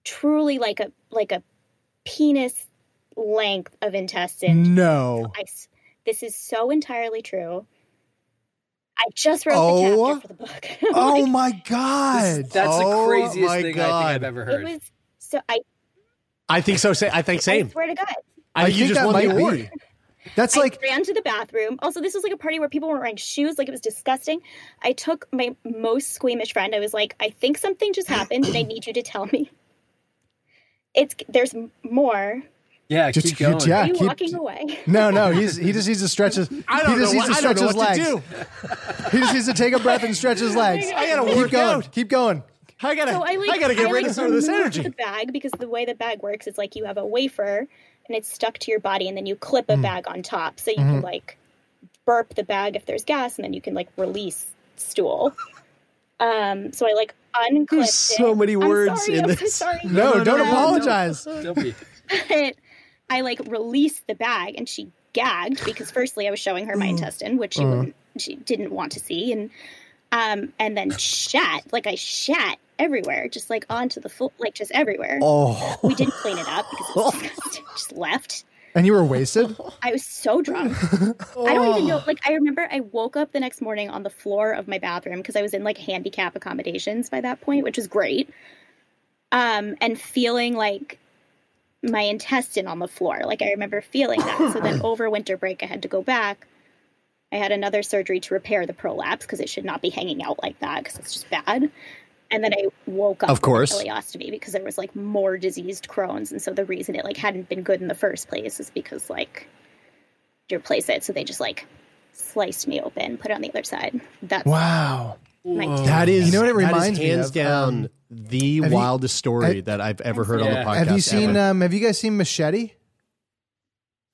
truly like a like a penis length of intestine. No. I s this is so entirely true. I just wrote Oh. the chapter for the book. Oh Like, my god. That's Oh the craziest my thing I think I've ever it heard. was so I, I think so. Say, I think same. I swear to God. I, think you think just that won the might award. be. That's I like ran to the bathroom. Also, this was like a party where people weren't wearing shoes. Like it was disgusting. I took my most squeamish friend. I was like, I think something just happened, and I need you to tell me. It's there's more. Yeah, just keep going. yeah, Are you keep, walking away? No, no, he's he just needs to stretch his I don't he just know needs what- to I don't stretch know his what to legs. He just needs to take a breath and stretch his legs. I gotta keep work going. out. Keep going. I gotta, So I like I gotta get I, rid like, of some of this energy. The bag because the way the bag works is like you have a wafer and it's stuck to your body, and then you clip Mm. a bag on top, so you Mm-hmm. can like burp the bag if there's gas, and then you can like release stool. Um, so I like unclipped There's so it. many I'm words sorry, in I'm this. sorry. No, don't Um, apologize. Don't be. but I like released the bag and she gagged because firstly I was showing her my intestine, which she wouldn't she didn't want to see, and um and then shat like I shat everywhere, just like onto the floor, like just everywhere. Oh, We didn't clean it up because it was disgusting. just left. And you were wasted? I was so drunk. I don't even know. Like, I remember I woke up the next morning on the floor of my bathroom because I was in like handicap accommodations by that point, which was great. Um, and feeling like my intestine on the floor. Like, I remember feeling that. So then over winter break, I had to go back. I had another surgery to repair the prolapse because it should not be hanging out like that because it's just bad. And then I woke up Of course. with ileostomy because there was like more diseased Crohn's, and so the reason it like hadn't been good in the first place is because like to replace it, so they just like sliced me open, put it on the other side. That's Wow. my that is. You know what it that is reminds me hands of? down Um, the have you- wildest story I- that I've ever heard on the podcast. Have you seen um have you guys seen Machete?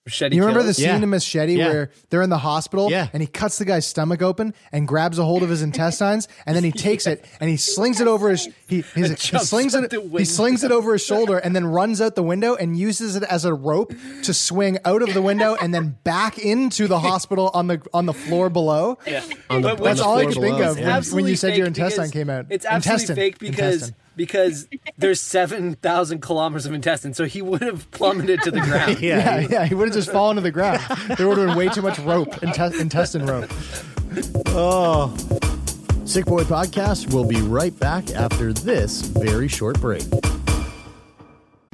Machete You remember the scene Yeah. in Machete Yeah. where they're in the hospital Yeah. and he cuts the guy's stomach open and grabs a hold of his intestines and then he takes it and he slings it over his he, his, he jumps slings out it the he slings it over his shoulder and then runs out the window and uses it as a rope to swing out of the window and then back into the hospital on the on the floor below. Yeah. On the- But on That's all I floor could think below, of yeah. when, when absolutely you said your fake intestine because- came out. It's absolutely Intestine. fake because Intestine. Because there's seven thousand kilometers of intestine, so he would have plummeted to the ground. yeah, yeah, he would have just fallen to the ground. There would have been way too much rope, inte- intestine rope. Oh. Sick Boy Podcast will be right back after this very short break.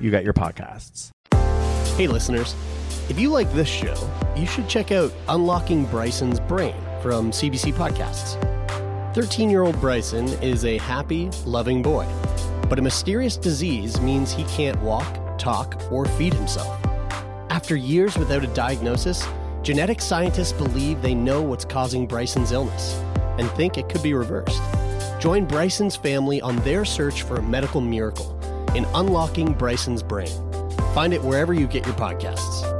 you get your podcasts. Hey, listeners. If you like this show, you should check out Unlocking Bryson's Brain from CBC Podcasts. 13 year old Bryson is a happy, loving boy, but a mysterious disease means he can't walk, talk, or feed himself. After years without a diagnosis, genetic scientists believe they know what's causing Bryson's illness and think it could be reversed. Join Bryson's family on their search for a medical miracle in Unlocking Bryson's Brain. Find it wherever you get your podcasts.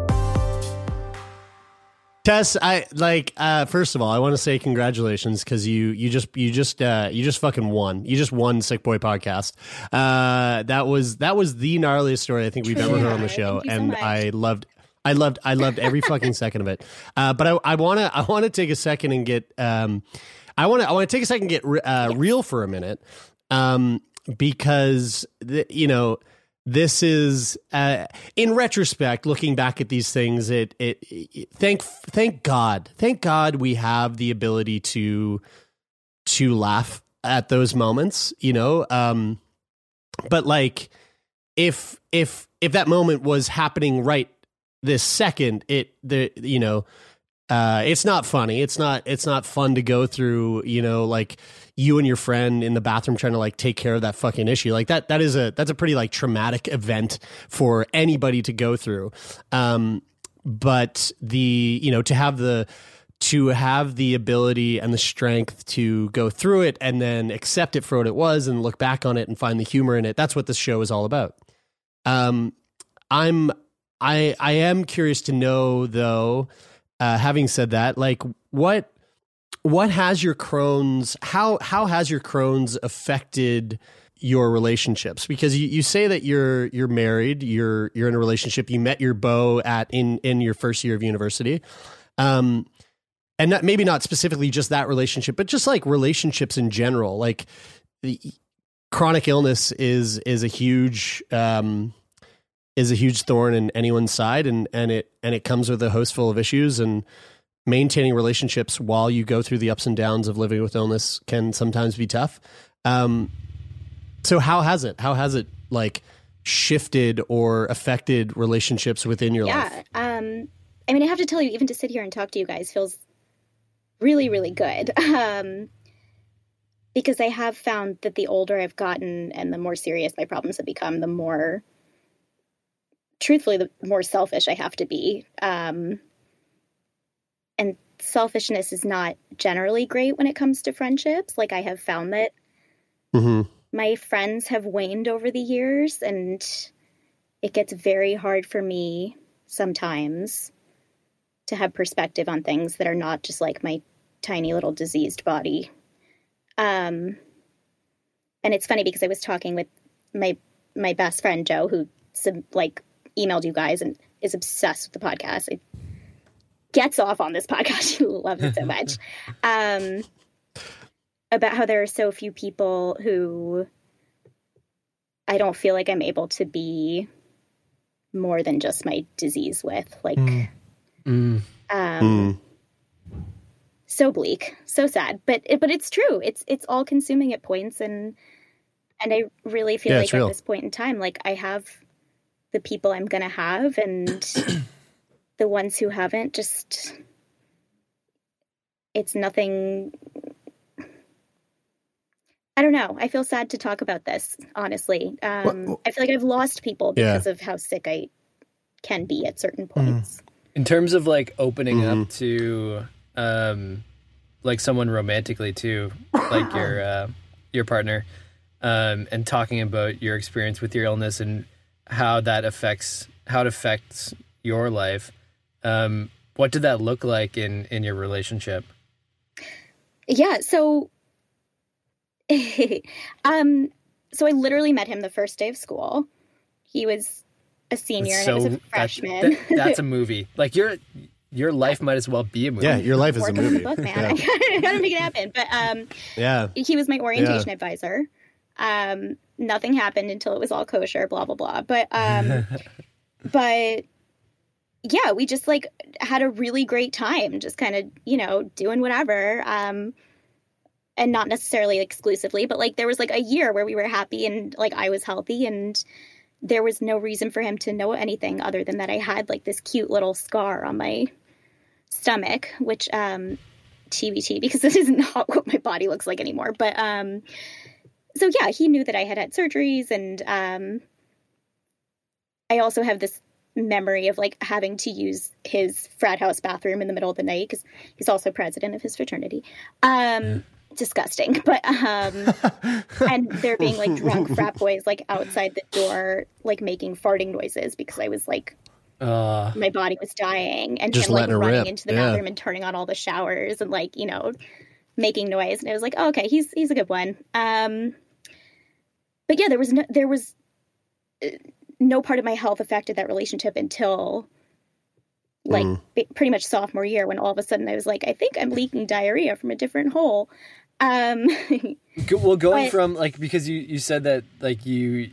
Tess, I like. Uh, first of all, I want to say congratulations because you you just you just uh, you just fucking won. You just won Sick Boy podcast. Uh, that was that was the gnarliest story I think we've ever heard on the show, Thank you so and. I loved. I loved I loved every fucking second of it. Uh, but I I want to I want to take a second and get um I want to I want to take a second and get re- uh, real for a minute. Um because you know this is uh, in retrospect looking back at these things it, it it thank thank god thank god we have the ability to to laugh at those moments you know um but like if if if that moment was happening right this second it the you know uh it's not funny. It's not it's not fun to go through you know like you and your friend in the bathroom trying to like take care of that fucking issue like that that is a that's a pretty like traumatic event for anybody to go through. Um but the you know to have the to have the ability and the strength to go through it and then accept it for what it was and look back on it and find the humor in it that's what this show is all about. Um i'm i i am curious to know though uh having said that like what what has your crohn's how how has your crohn's affected your relationships? Because you, you say that you're you're married you're you're in a relationship you met your beau at in in your first year of university. Um and not, maybe not specifically just that relationship but just like relationships in general. Like the chronic illness is is a huge um is a huge thorn in anyone's side and and it and it comes with a host full of issues and maintaining relationships while you go through the ups and downs of living with illness can sometimes be tough. Um, so how has it? How has it like shifted or affected relationships within your yeah, life? Um, I mean, I have to tell you, even to sit here and talk to you guys feels really, really good. Um, because I have found that the older I've gotten and the more serious my problems have become, the more, truthfully, the more selfish I have to be. Um, and selfishness is not generally great when it comes to friendships. Like I have found that Mm-hmm. my friends have waned over the years and it gets very hard for me sometimes to have perspective on things that are not just like my tiny little diseased body. Um and it's funny because I was talking with my my best friend Joe who like emailed you guys and is obsessed with the podcast. It gets off on this podcast. She loves it so much. Um about how there are so few people who I don't feel like I'm able to be more than just my disease with. Like, Mm. um, so bleak, so sad. But it, but it's true. It's it's all consuming at points, and and I really feel Yeah, like at real. this point in time, like I have the people I'm gonna have, and the ones who haven't, just it's nothing. I don't know. I feel sad to talk about this, honestly. Um, I feel like I've lost people Yeah. because of how sick I can be at certain points. In terms of like opening Mm-hmm. up to um like someone romantically too, like your uh your partner, um, and talking about your experience with your illness and how that affects how it affects your life. Um, what did that look like in in your relationship? Yeah, so um so I literally met him the first day of school. He was a senior and I was a that- freshman. that- that's a movie. Like your your life might as well be a movie. Yeah, your life is a Work on movie. book, man. I gotta, gotta make it happen. But um Yeah. he was my orientation Yeah. advisor. Um nothing happened until it was all kosher, blah blah blah. But um but yeah, we just like had a really great time, just kind of, you know, doing whatever. Um and not necessarily exclusively, but like there was like a year where we were happy and like I was healthy and there was no reason for him to know anything other than that I had like this cute little scar on my stomach, which um TBT because this is not what my body looks like anymore. But um so yeah, he knew that I had had surgeries and um I also have this memory of like having to use his frat house bathroom in the middle of the night because he's also president of his fraternity. Um, disgusting, but um, and there being like drunk frat boys like outside the door, like making farting noises because I was like Uh, my body was dying and Just him like letting running rip, into the yeah. bathroom and turning on all the showers and like you know making noise and it was like oh, okay he's he's a good one um but yeah there was no there was uh, no part of my health affected that relationship until like Mm. ba- pretty much sophomore year when all of a sudden I was like I think I'm leaking diarrhea from a different hole Um, well, going But- from like because you you said that like you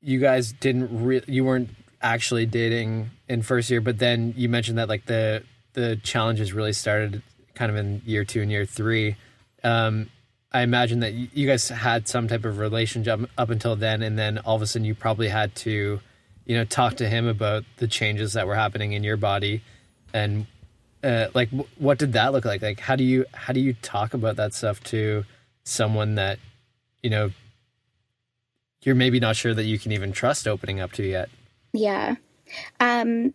you guys didn't re- you weren't actually dating in first year, but then you mentioned that like the the challenges really started kind of in year two and year three. Um, I imagine that you guys had some type of relationship up until then, and then all of a sudden you probably had to, you know, talk to him about the changes that were happening in your body, and uh, like w- what did that look like? Like how do you how do you talk about that stuff to someone that you know you're maybe not sure that you can even trust opening up to yet? Yeah. Um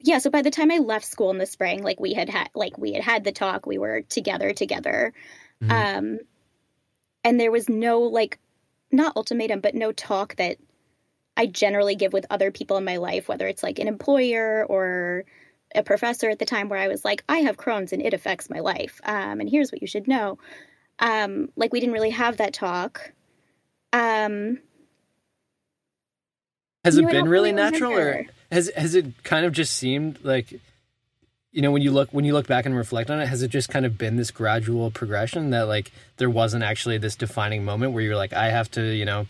yeah, so by the time I left school in the spring, like we had had like we had had the talk, we were together together. Um and there was no like not ultimatum, but no talk that I generally give with other people in my life, whether it's like an employer or a professor at the time where I was like, I have Crohn's and it affects my life. Um and here's what you should know. Um like we didn't really have that talk. Um Has it know, been really really natural, or has has it kind of just seemed like, you know, when you look when you look back and reflect on it, has it just kind of been this gradual progression that like there wasn't actually this defining moment where you're like, I have to, you know,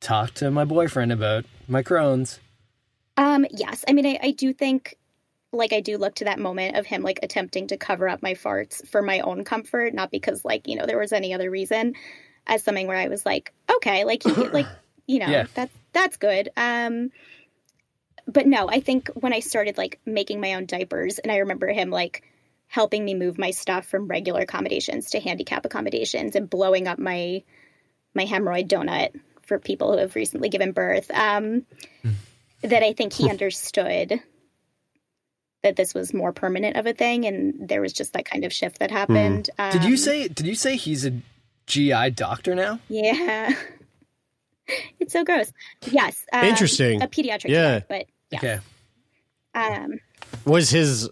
talk to my boyfriend about my Crohn's. Um, yes. I mean, I, I do think, like, I do look to that moment of him, like, attempting to cover up my farts for my own comfort, not because, like, you know, there was any other reason, as something where I was like, okay, like, he, like, you know, Yeah. that that's good. Um, but no, I think when I started, like, making my own diapers, and I remember him, like, helping me move my stuff from regular accommodations to handicap accommodations and blowing up my my hemorrhoid donut for people who have recently given birth. Um, that I think he understood that this was more permanent of a thing, and there was just that kind of shift that happened. did you Um, say did you say he's a GI doctor now? Yeah, it's so gross. Yes, um, Interesting. A pediatric, Yeah. But yeah. Okay. Um, Was his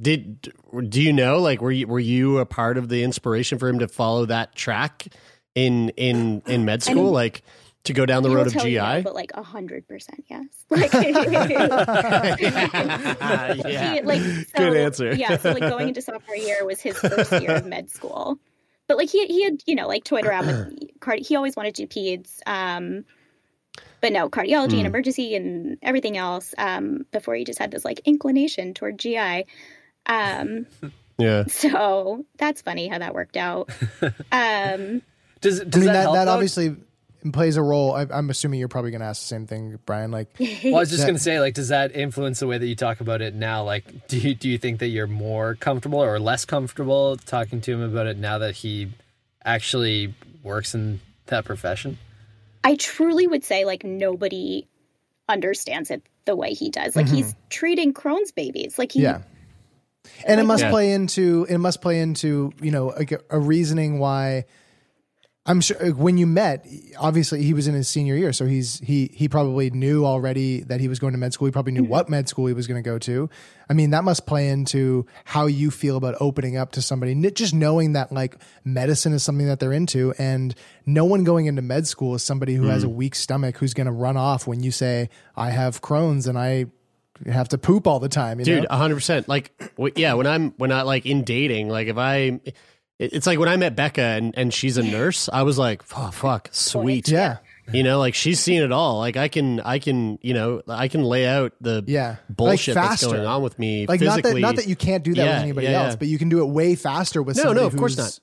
did do you know like were you were you a part of the inspiration for him to follow that track in in in med I school mean, like to go down the road of GI? you no, but like a hundred percent, yes. Like, Yeah. He, like so, Good answer. yeah, so like going into sophomore year was his first year of med school, but like he he had you know like toyed around with card. He always wanted to do peds, um, but no cardiology Hmm. and emergency and everything else. Um, before you just had this like inclination toward GI. Um, Yeah. so that's funny how that worked out. Um, does I mean, that, that, obviously plays a role. I, I'm assuming you're probably going to ask the same thing, Brian. Like, Well, I was just gonna say, like, does that influence the way that you talk about it now? Like, do you do you think that you're more comfortable or less comfortable talking to him about it now that he actually works in that profession? I truly would say like nobody understands it the way he does. Like Mhm. he's treating Crohn's babies. Like he yeah. And it must Yeah. play into it must play into you know a, a reasoning why I'm sure when you met, obviously he was in his senior year, so he's he he probably knew already that he was going to med school. He probably knew Mm-hmm. what med school he was going to go to. I mean, that must play into how you feel about opening up to somebody. Just knowing that like medicine is something that they're into, and no one going into med school is somebody who has a Mm. weak stomach who's going to run off when you say I have Crohn's and I have to poop all the time. You dude know? 100% like w- yeah when i'm when i like in dating like if i it's like when i met becca and and she's a nurse i was like oh fuck sweet. Yeah. you know like she's seen it all. Like i can i can you know i can lay out the yeah. Bullshit Like that's going on with me like not that not that you can't do that Yeah, with anybody yeah, else, yeah. but you can do it way faster with No, somebody no, of course not.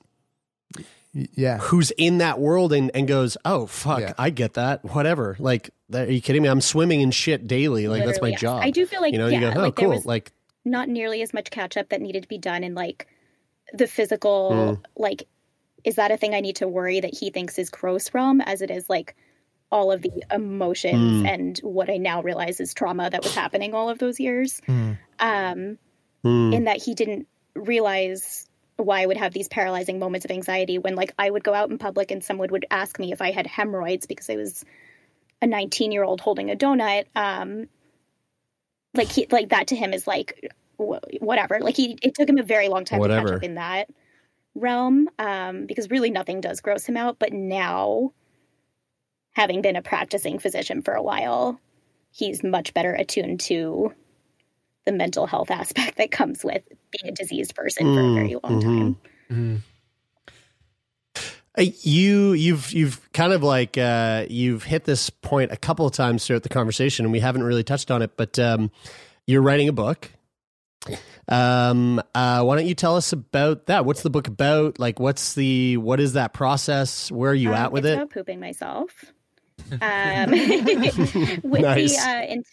Yeah. who's in that world and, and goes oh fuck i get that whatever. Like that, are you kidding me? I'm swimming in shit daily. Like that's my Literally, yes. job. I do feel like, you know yeah, you go oh like there cool. was- like not nearly as much catch up that needed to be done in like the physical Mm. like is that a thing I need to worry that he thinks is gross realm as it is like all of the emotions Mm. and what I now realize is trauma that was happening all of those years. Mm. Um Mm. in that he didn't realize why I would have these paralyzing moments of anxiety when like I would go out in public and someone would ask me if I had hemorrhoids because I was a 19 year old holding a donut. Um, like he, like that to him is like wh- whatever. Like he, it took him a very long time to catch up in that realm um, because really nothing does gross him out. But now, having been a practicing physician for a while, he's much better attuned to the mental health aspect that comes with being a diseased person for a Mm, very long mhm. time. Mm-hmm. Uh, You you've you've kind of like uh, you've hit this point a couple of times throughout the conversation, and we haven't really touched on it. But um, you're writing a book. Um, uh, why don't you tell us about that? What's the book about? Like, what's the what is that process? Where are you Um, at with it's it? about pooping myself. Um, with Nice. the uh, in-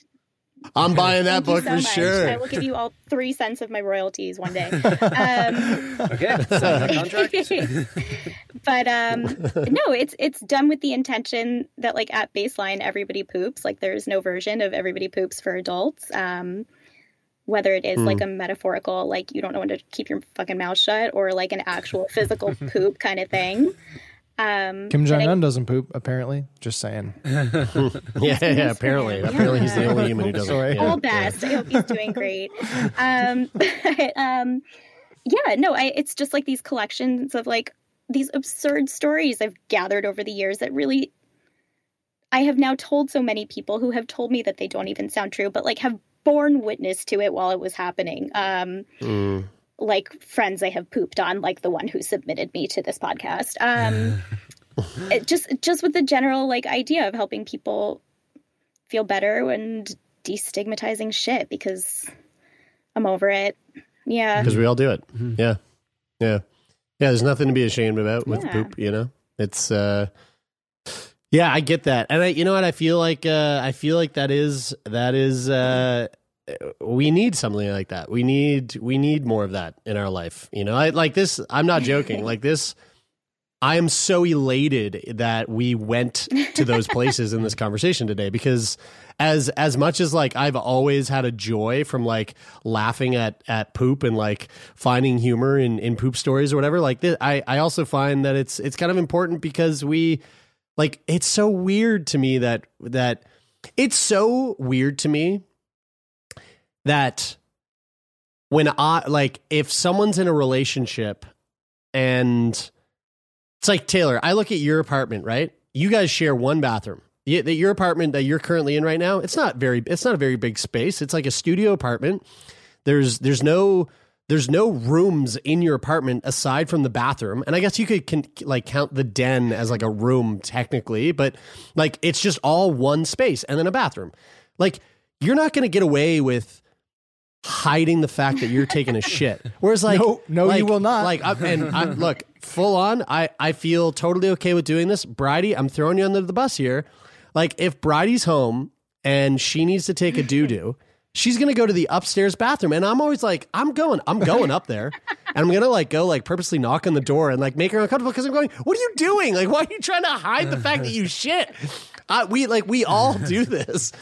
I'm buying that book so for much. sure. I will give you all three cents of my royalties one day. Um, Okay, contract. but um, no, it's it's done with the intention that like at baseline everybody poops. Like there's no version of everybody poops for adults. Um, whether it is Hmm. like a metaphorical, like you don't know when to keep your fucking mouth shut, or like an actual physical poop kind of thing. Um, Kim but Jong I- Un doesn't poop, apparently. Just saying. yeah, yeah. Apparently, apparently he's the only human who doesn't. Sorry. yeah, all yeah. best. I hope he's doing great. Um, but, um, yeah, no, I, it's just like these collections of like these absurd stories I've gathered over the years that really I have now told so many people who have told me that they don't even sound true, but like have borne witness to it while it was happening. Um, Mm. like friends I have pooped on, like the one who submitted me to this podcast. Um, it just just with the general like idea of helping people feel better and destigmatizing shit because I'm over it. Yeah. because we all do it. Yeah, yeah, yeah. There's nothing to be ashamed about with Yeah. poop. You know, it's. uh Yeah, I get that, and I, you know what, I feel like, uh I feel like that is that is. uh we need something like that. We need we need more of that in our life. You know, I like this. I'm not joking. like this, I am so elated that we went to those places in this conversation today because as as much as like I've always had a joy from like laughing at at poop and like finding humor in in poop stories or whatever like this, I I also find that it's it's kind of important because we like it's so weird to me that that it's so weird to me that when I like if someone's in a relationship and it's like Taylor, I look at your apartment, right? You guys share one bathroom. That Your apartment that you're currently in right now, it's not very it's not a very big space. It's like a studio apartment. There's there's no there's no rooms in your apartment aside from the bathroom. And I guess you could can, like count the den as like a room technically, but like it's just all one space and then a bathroom. Like you're not going to get away with hiding the fact that you're taking a shit. Whereas like No, no, you will not. Like I, and I, look, full on, I I feel totally okay with doing this. Bridie, I'm throwing you under the bus here. Like if Bridie's home and she needs to take a doo doo, she's gonna go to the upstairs bathroom, and I'm always like, I'm going, I'm going up there, and I'm gonna like go like purposely knock on the door and like make her uncomfortable because I'm going, what are you doing? Like, why are you trying to hide the fact that you shit? I, we like we all do this.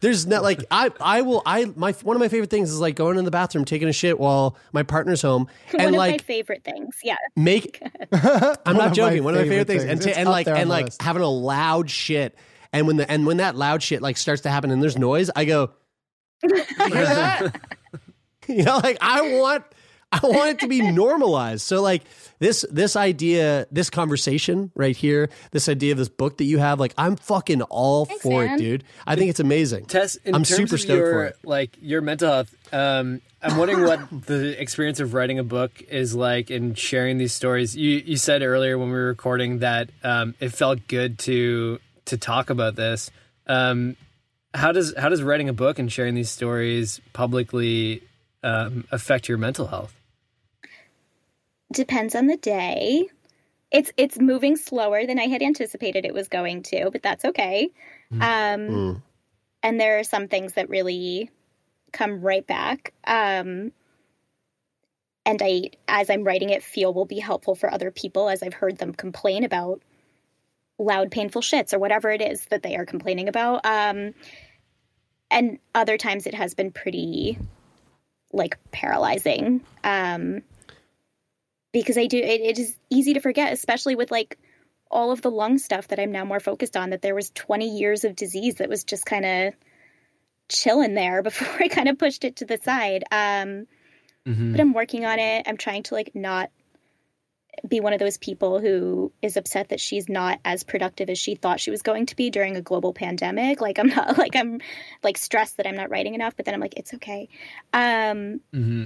There's not like I I will I my one of my favorite things is like going in the bathroom taking a shit while my partner's home One and of like my favorite things. Yeah. make I'm not joking. One of my favorite favorite things, and things. to, and like and like list. having a loud shit, and when the and when that loud shit like starts to happen and there's noise, I go, you hear that? you know, like I want I want it to be normalized. So like this this idea, this conversation right here, this idea of this book that you have, like I'm fucking all for man. it, dude. I think it's amazing. Tess, in I'm terms super of stoked your, for it. Like your mental health, um, I'm wondering what the experience of writing a book is like and sharing these stories. You you said earlier when we were recording that um, it felt good to to talk about this. Um, how does how does writing a book and sharing these stories publicly um, affect your mental health? Depends on the day. It's it's moving slower than I had anticipated it was going to, but that's okay. Um, Mm. and there are some things that really come right back. Um, and I, as I'm writing it, feel will be helpful for other people as I've heard them complain about loud, painful shits or whatever it is that they are complaining about. Um, and other times it has been pretty like paralyzing. Um, because I do, it, it is easy to forget, especially with like all of the lung stuff that I'm now more focused on, that there was 20 years of disease that was just kind of chilling there before I kind of pushed it to the side. Um, But I'm working on it. I'm trying to like not be one of those people who is upset that she's not as productive as she thought she was going to be during a global pandemic. Like I'm not like I'm like stressed that I'm not writing enough, but then I'm like it's okay. Um, Mm-hmm.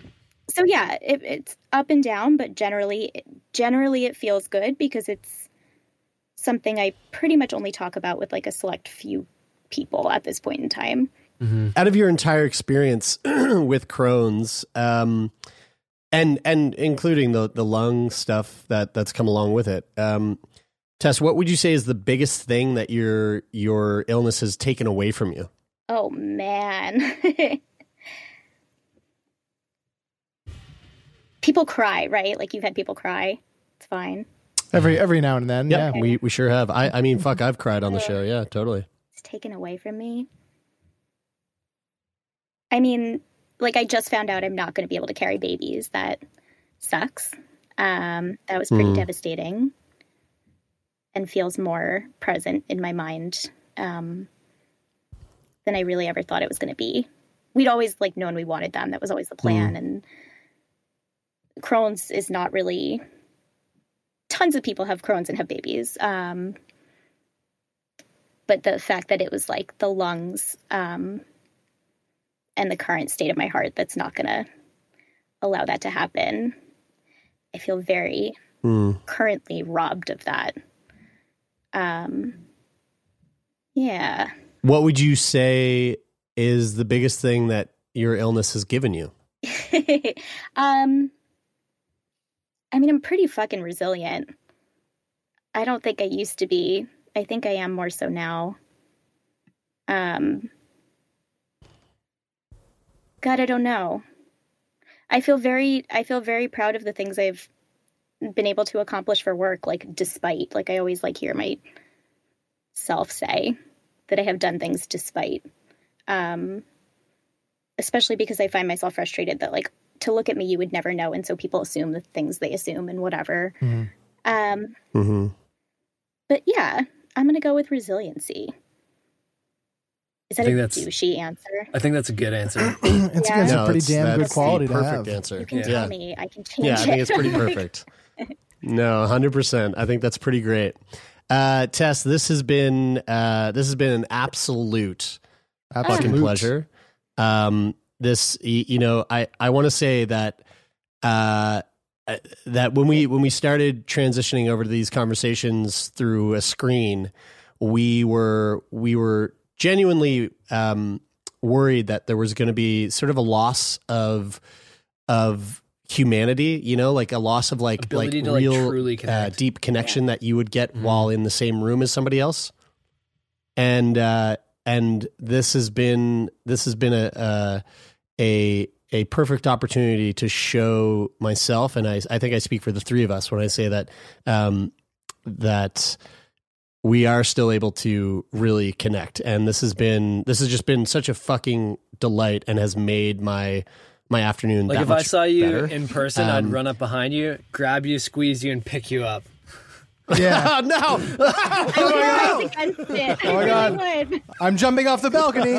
So yeah, it, it's up and down, but generally, generally it feels good because it's something I pretty much only talk about with like a select few people at this point in time. Out of your entire experience with Crohn's, um, and and including the the lung stuff that that's come along with it, um, Tess, what would you say is the biggest thing that your your illness has taken away from you? Oh man. people cry, right? Like you've had people cry. It's fine. Every every now and then, Yeah, yeah. we we sure have. I I mean, fuck, I've cried on the show. Yeah, totally. It's taken away from me. I mean, like I just found out I'm not going to be able to carry babies. That sucks. Um, that was pretty Hmm. devastating and feels more present in my mind um, than I really ever thought it was going to be. We'd always like known we wanted them. That was always the plan. And Crohn's is not really. Tons of people have Crohn's and have babies. Um, but the fact that it was like the lungs um, and the current state of my heart that's not going to allow that to happen. I feel very Hmm. currently robbed of that. Um, yeah. What would you say is the biggest thing that your illness has given you? um, I mean, I'm pretty fucking resilient. I don't think I used to be. I think I am more so now. Um, God, I don't know. I feel very, I feel very proud of the things I've been able to accomplish for work. Like, despite, like, I always like hear my self say that I have done things despite. Um, especially because I find myself frustrated that like to look at me you would never know and so people assume the things they assume and whatever. Um Mm-hmm. but yeah, I'm going to go with resiliency. Is I that a that's- douchey answer? I think that's a good answer. it's, Yeah. it's No, a pretty it's- damn good that's the quality to perfect have. answer. You can yeah. tell me, I can change Yeah, I think it. it's pretty perfect. no, hundred percent. I think that's pretty great. Uh, Tess, this has been uh, this has been an absolute, fucking pleasure. Um, this, you know, I I want to say that uh, uh, that when we when we started transitioning over to these conversations through a screen, we were we were genuinely um, worried that there was going to be sort of a loss of of humanity, you know, like a loss of like Ability like like, real truly uh, deep connection that you would get while in the same room as somebody else. And uh, and this has been this has been a a a, perfect opportunity to show myself, and I I think I speak for the three of us when I say that um, that we are still able to really connect and this has been this has just been such a fucking delight and has made my my afternoon Like if I saw you better. in person, Um, I'd run up behind you, grab you, squeeze you, and pick you up. Yeah. no oh, my god. Oh my god. I'm jumping off the balcony. you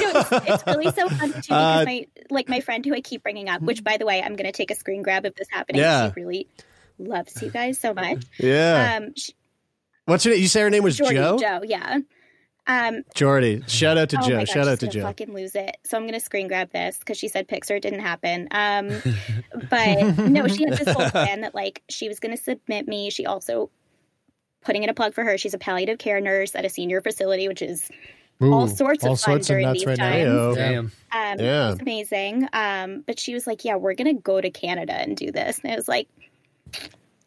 know, it's, it's really so fun too because Uh, my like my friend who I keep bringing up, which by the way, I'm going to take a screen grab of this happening. Yeah. She really loves you guys so much. yeah Um, she, what's your name you say her name was Jordy, joe Joe, yeah. Um, jordy shout out to oh joe my God, shout out to gonna joe Fucking lose it. So I'm gonna screen grab this because she said pics or didn't happen. Um, but no, she had this whole plan that like she was gonna submit me. She also putting in a plug for her. She's a palliative care nurse at a senior facility, which is all sorts all of fun sorts of during nuts these right now. times. Heyo. Damn. Um, Yeah. It's amazing. Um, but she was like, "Yeah, we're gonna go to Canada and do this," and it was like,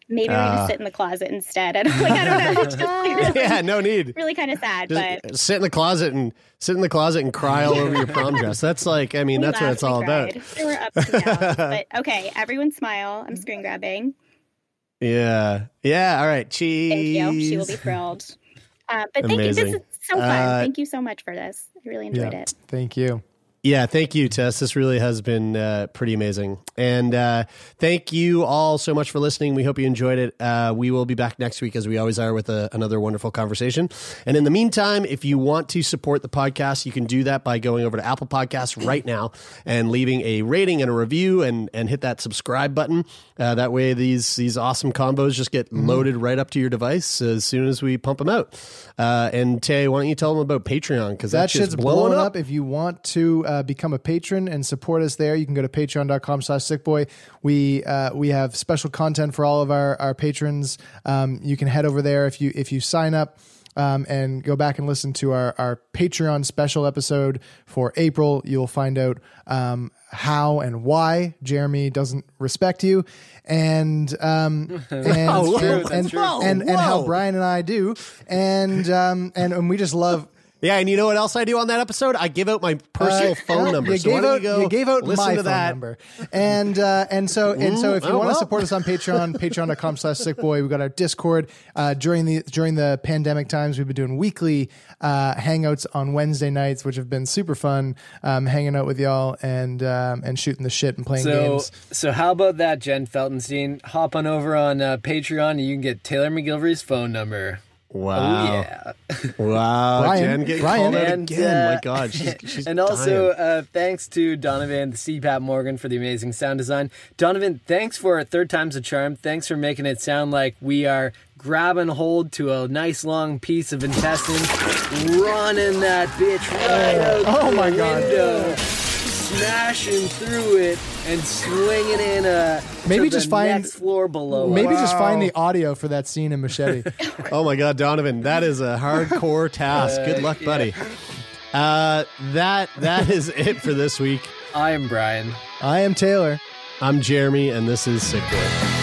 maybe we're Ah. sit in the closet instead. I don't like. I don't know. Just like really, yeah no need really kind of sad, just but sit in the closet and sit in the closet and cry all over your prom dress that's like i mean we that's what it's we all about cried. There were ups and downs, but okay. Everyone smile. I'm screen grabbing. yeah yeah all right cheese Thank you. She will be thrilled. Uh, but thank you. This is so fun. Uh, thank you so much for this. I really enjoyed Yeah. it. Thank you. Yeah, thank you, Tess. This really has been uh, pretty amazing. And uh, thank you all so much for listening. We hope you enjoyed it. Uh, we will be back next week, as we always are, with a, another wonderful conversation. And in the meantime, if you want to support the podcast, you can do that by going over to Apple Podcasts right now and leaving a rating and a review and, and hit that subscribe button. Uh, that way, these, these awesome combos just get loaded right up to your device as soon as we pump them out. Uh, and Tay, why don't you tell them about Patreon? Because that that, shit's shit's blowing, blowing up. up. If you want to uh, become a patron and support us there. You can go to patreon.com slash sickboy. We, uh, we have special content for all of our, our patrons. Um, you can head over there if you, if you sign up. Um, and go back and listen to our, our Patreon special episode for April. You'll find out um, how and why Jeremy doesn't respect you, and um, and, Whoa, and, that's and, and, and how Brian and I do, and um, and, and we just love. Yeah, and you know what else I do on that episode? I give out my personal Uh, phone number. You so gave out. you, go gave out my to phone that. number, and uh, and so and so if you oh, want to well. support us on Patreon, Patreon.com/slash SickBoy. We've got our Discord uh, during the during the pandemic times. We've been doing weekly uh, hangouts on Wednesday nights, which have been super fun. Um, hanging out with y'all and um, and shooting the shit and playing So, games. so how about that, Jen Feltenstein? Hop on over on uh, Patreon and you can get Taylor MacGillivary's phone number. Wow. Oh, yeah. Wow, Brian, Jen getting Brian. called out And, again. uh, My God, she's, she's and also, dying. uh, thanks to Donovan, the CPAP Morgan, for the amazing sound design. Donovan, thanks for third time's a charm. Thanks for making it sound like we are grabbing hold to a nice long piece of intestine, running that bitch right out Oh the my God. Window, smashing through it, and swinging in a Maybe just the find- next floor below. us. Maybe just find the audio for that scene in Machete. oh my God, Donovan, that is a hardcore task. Good luck, yeah. buddy. Uh, that that is it for this week. I am Brian. I am Taylor. I'm Jeremy, and this is Sick Boy.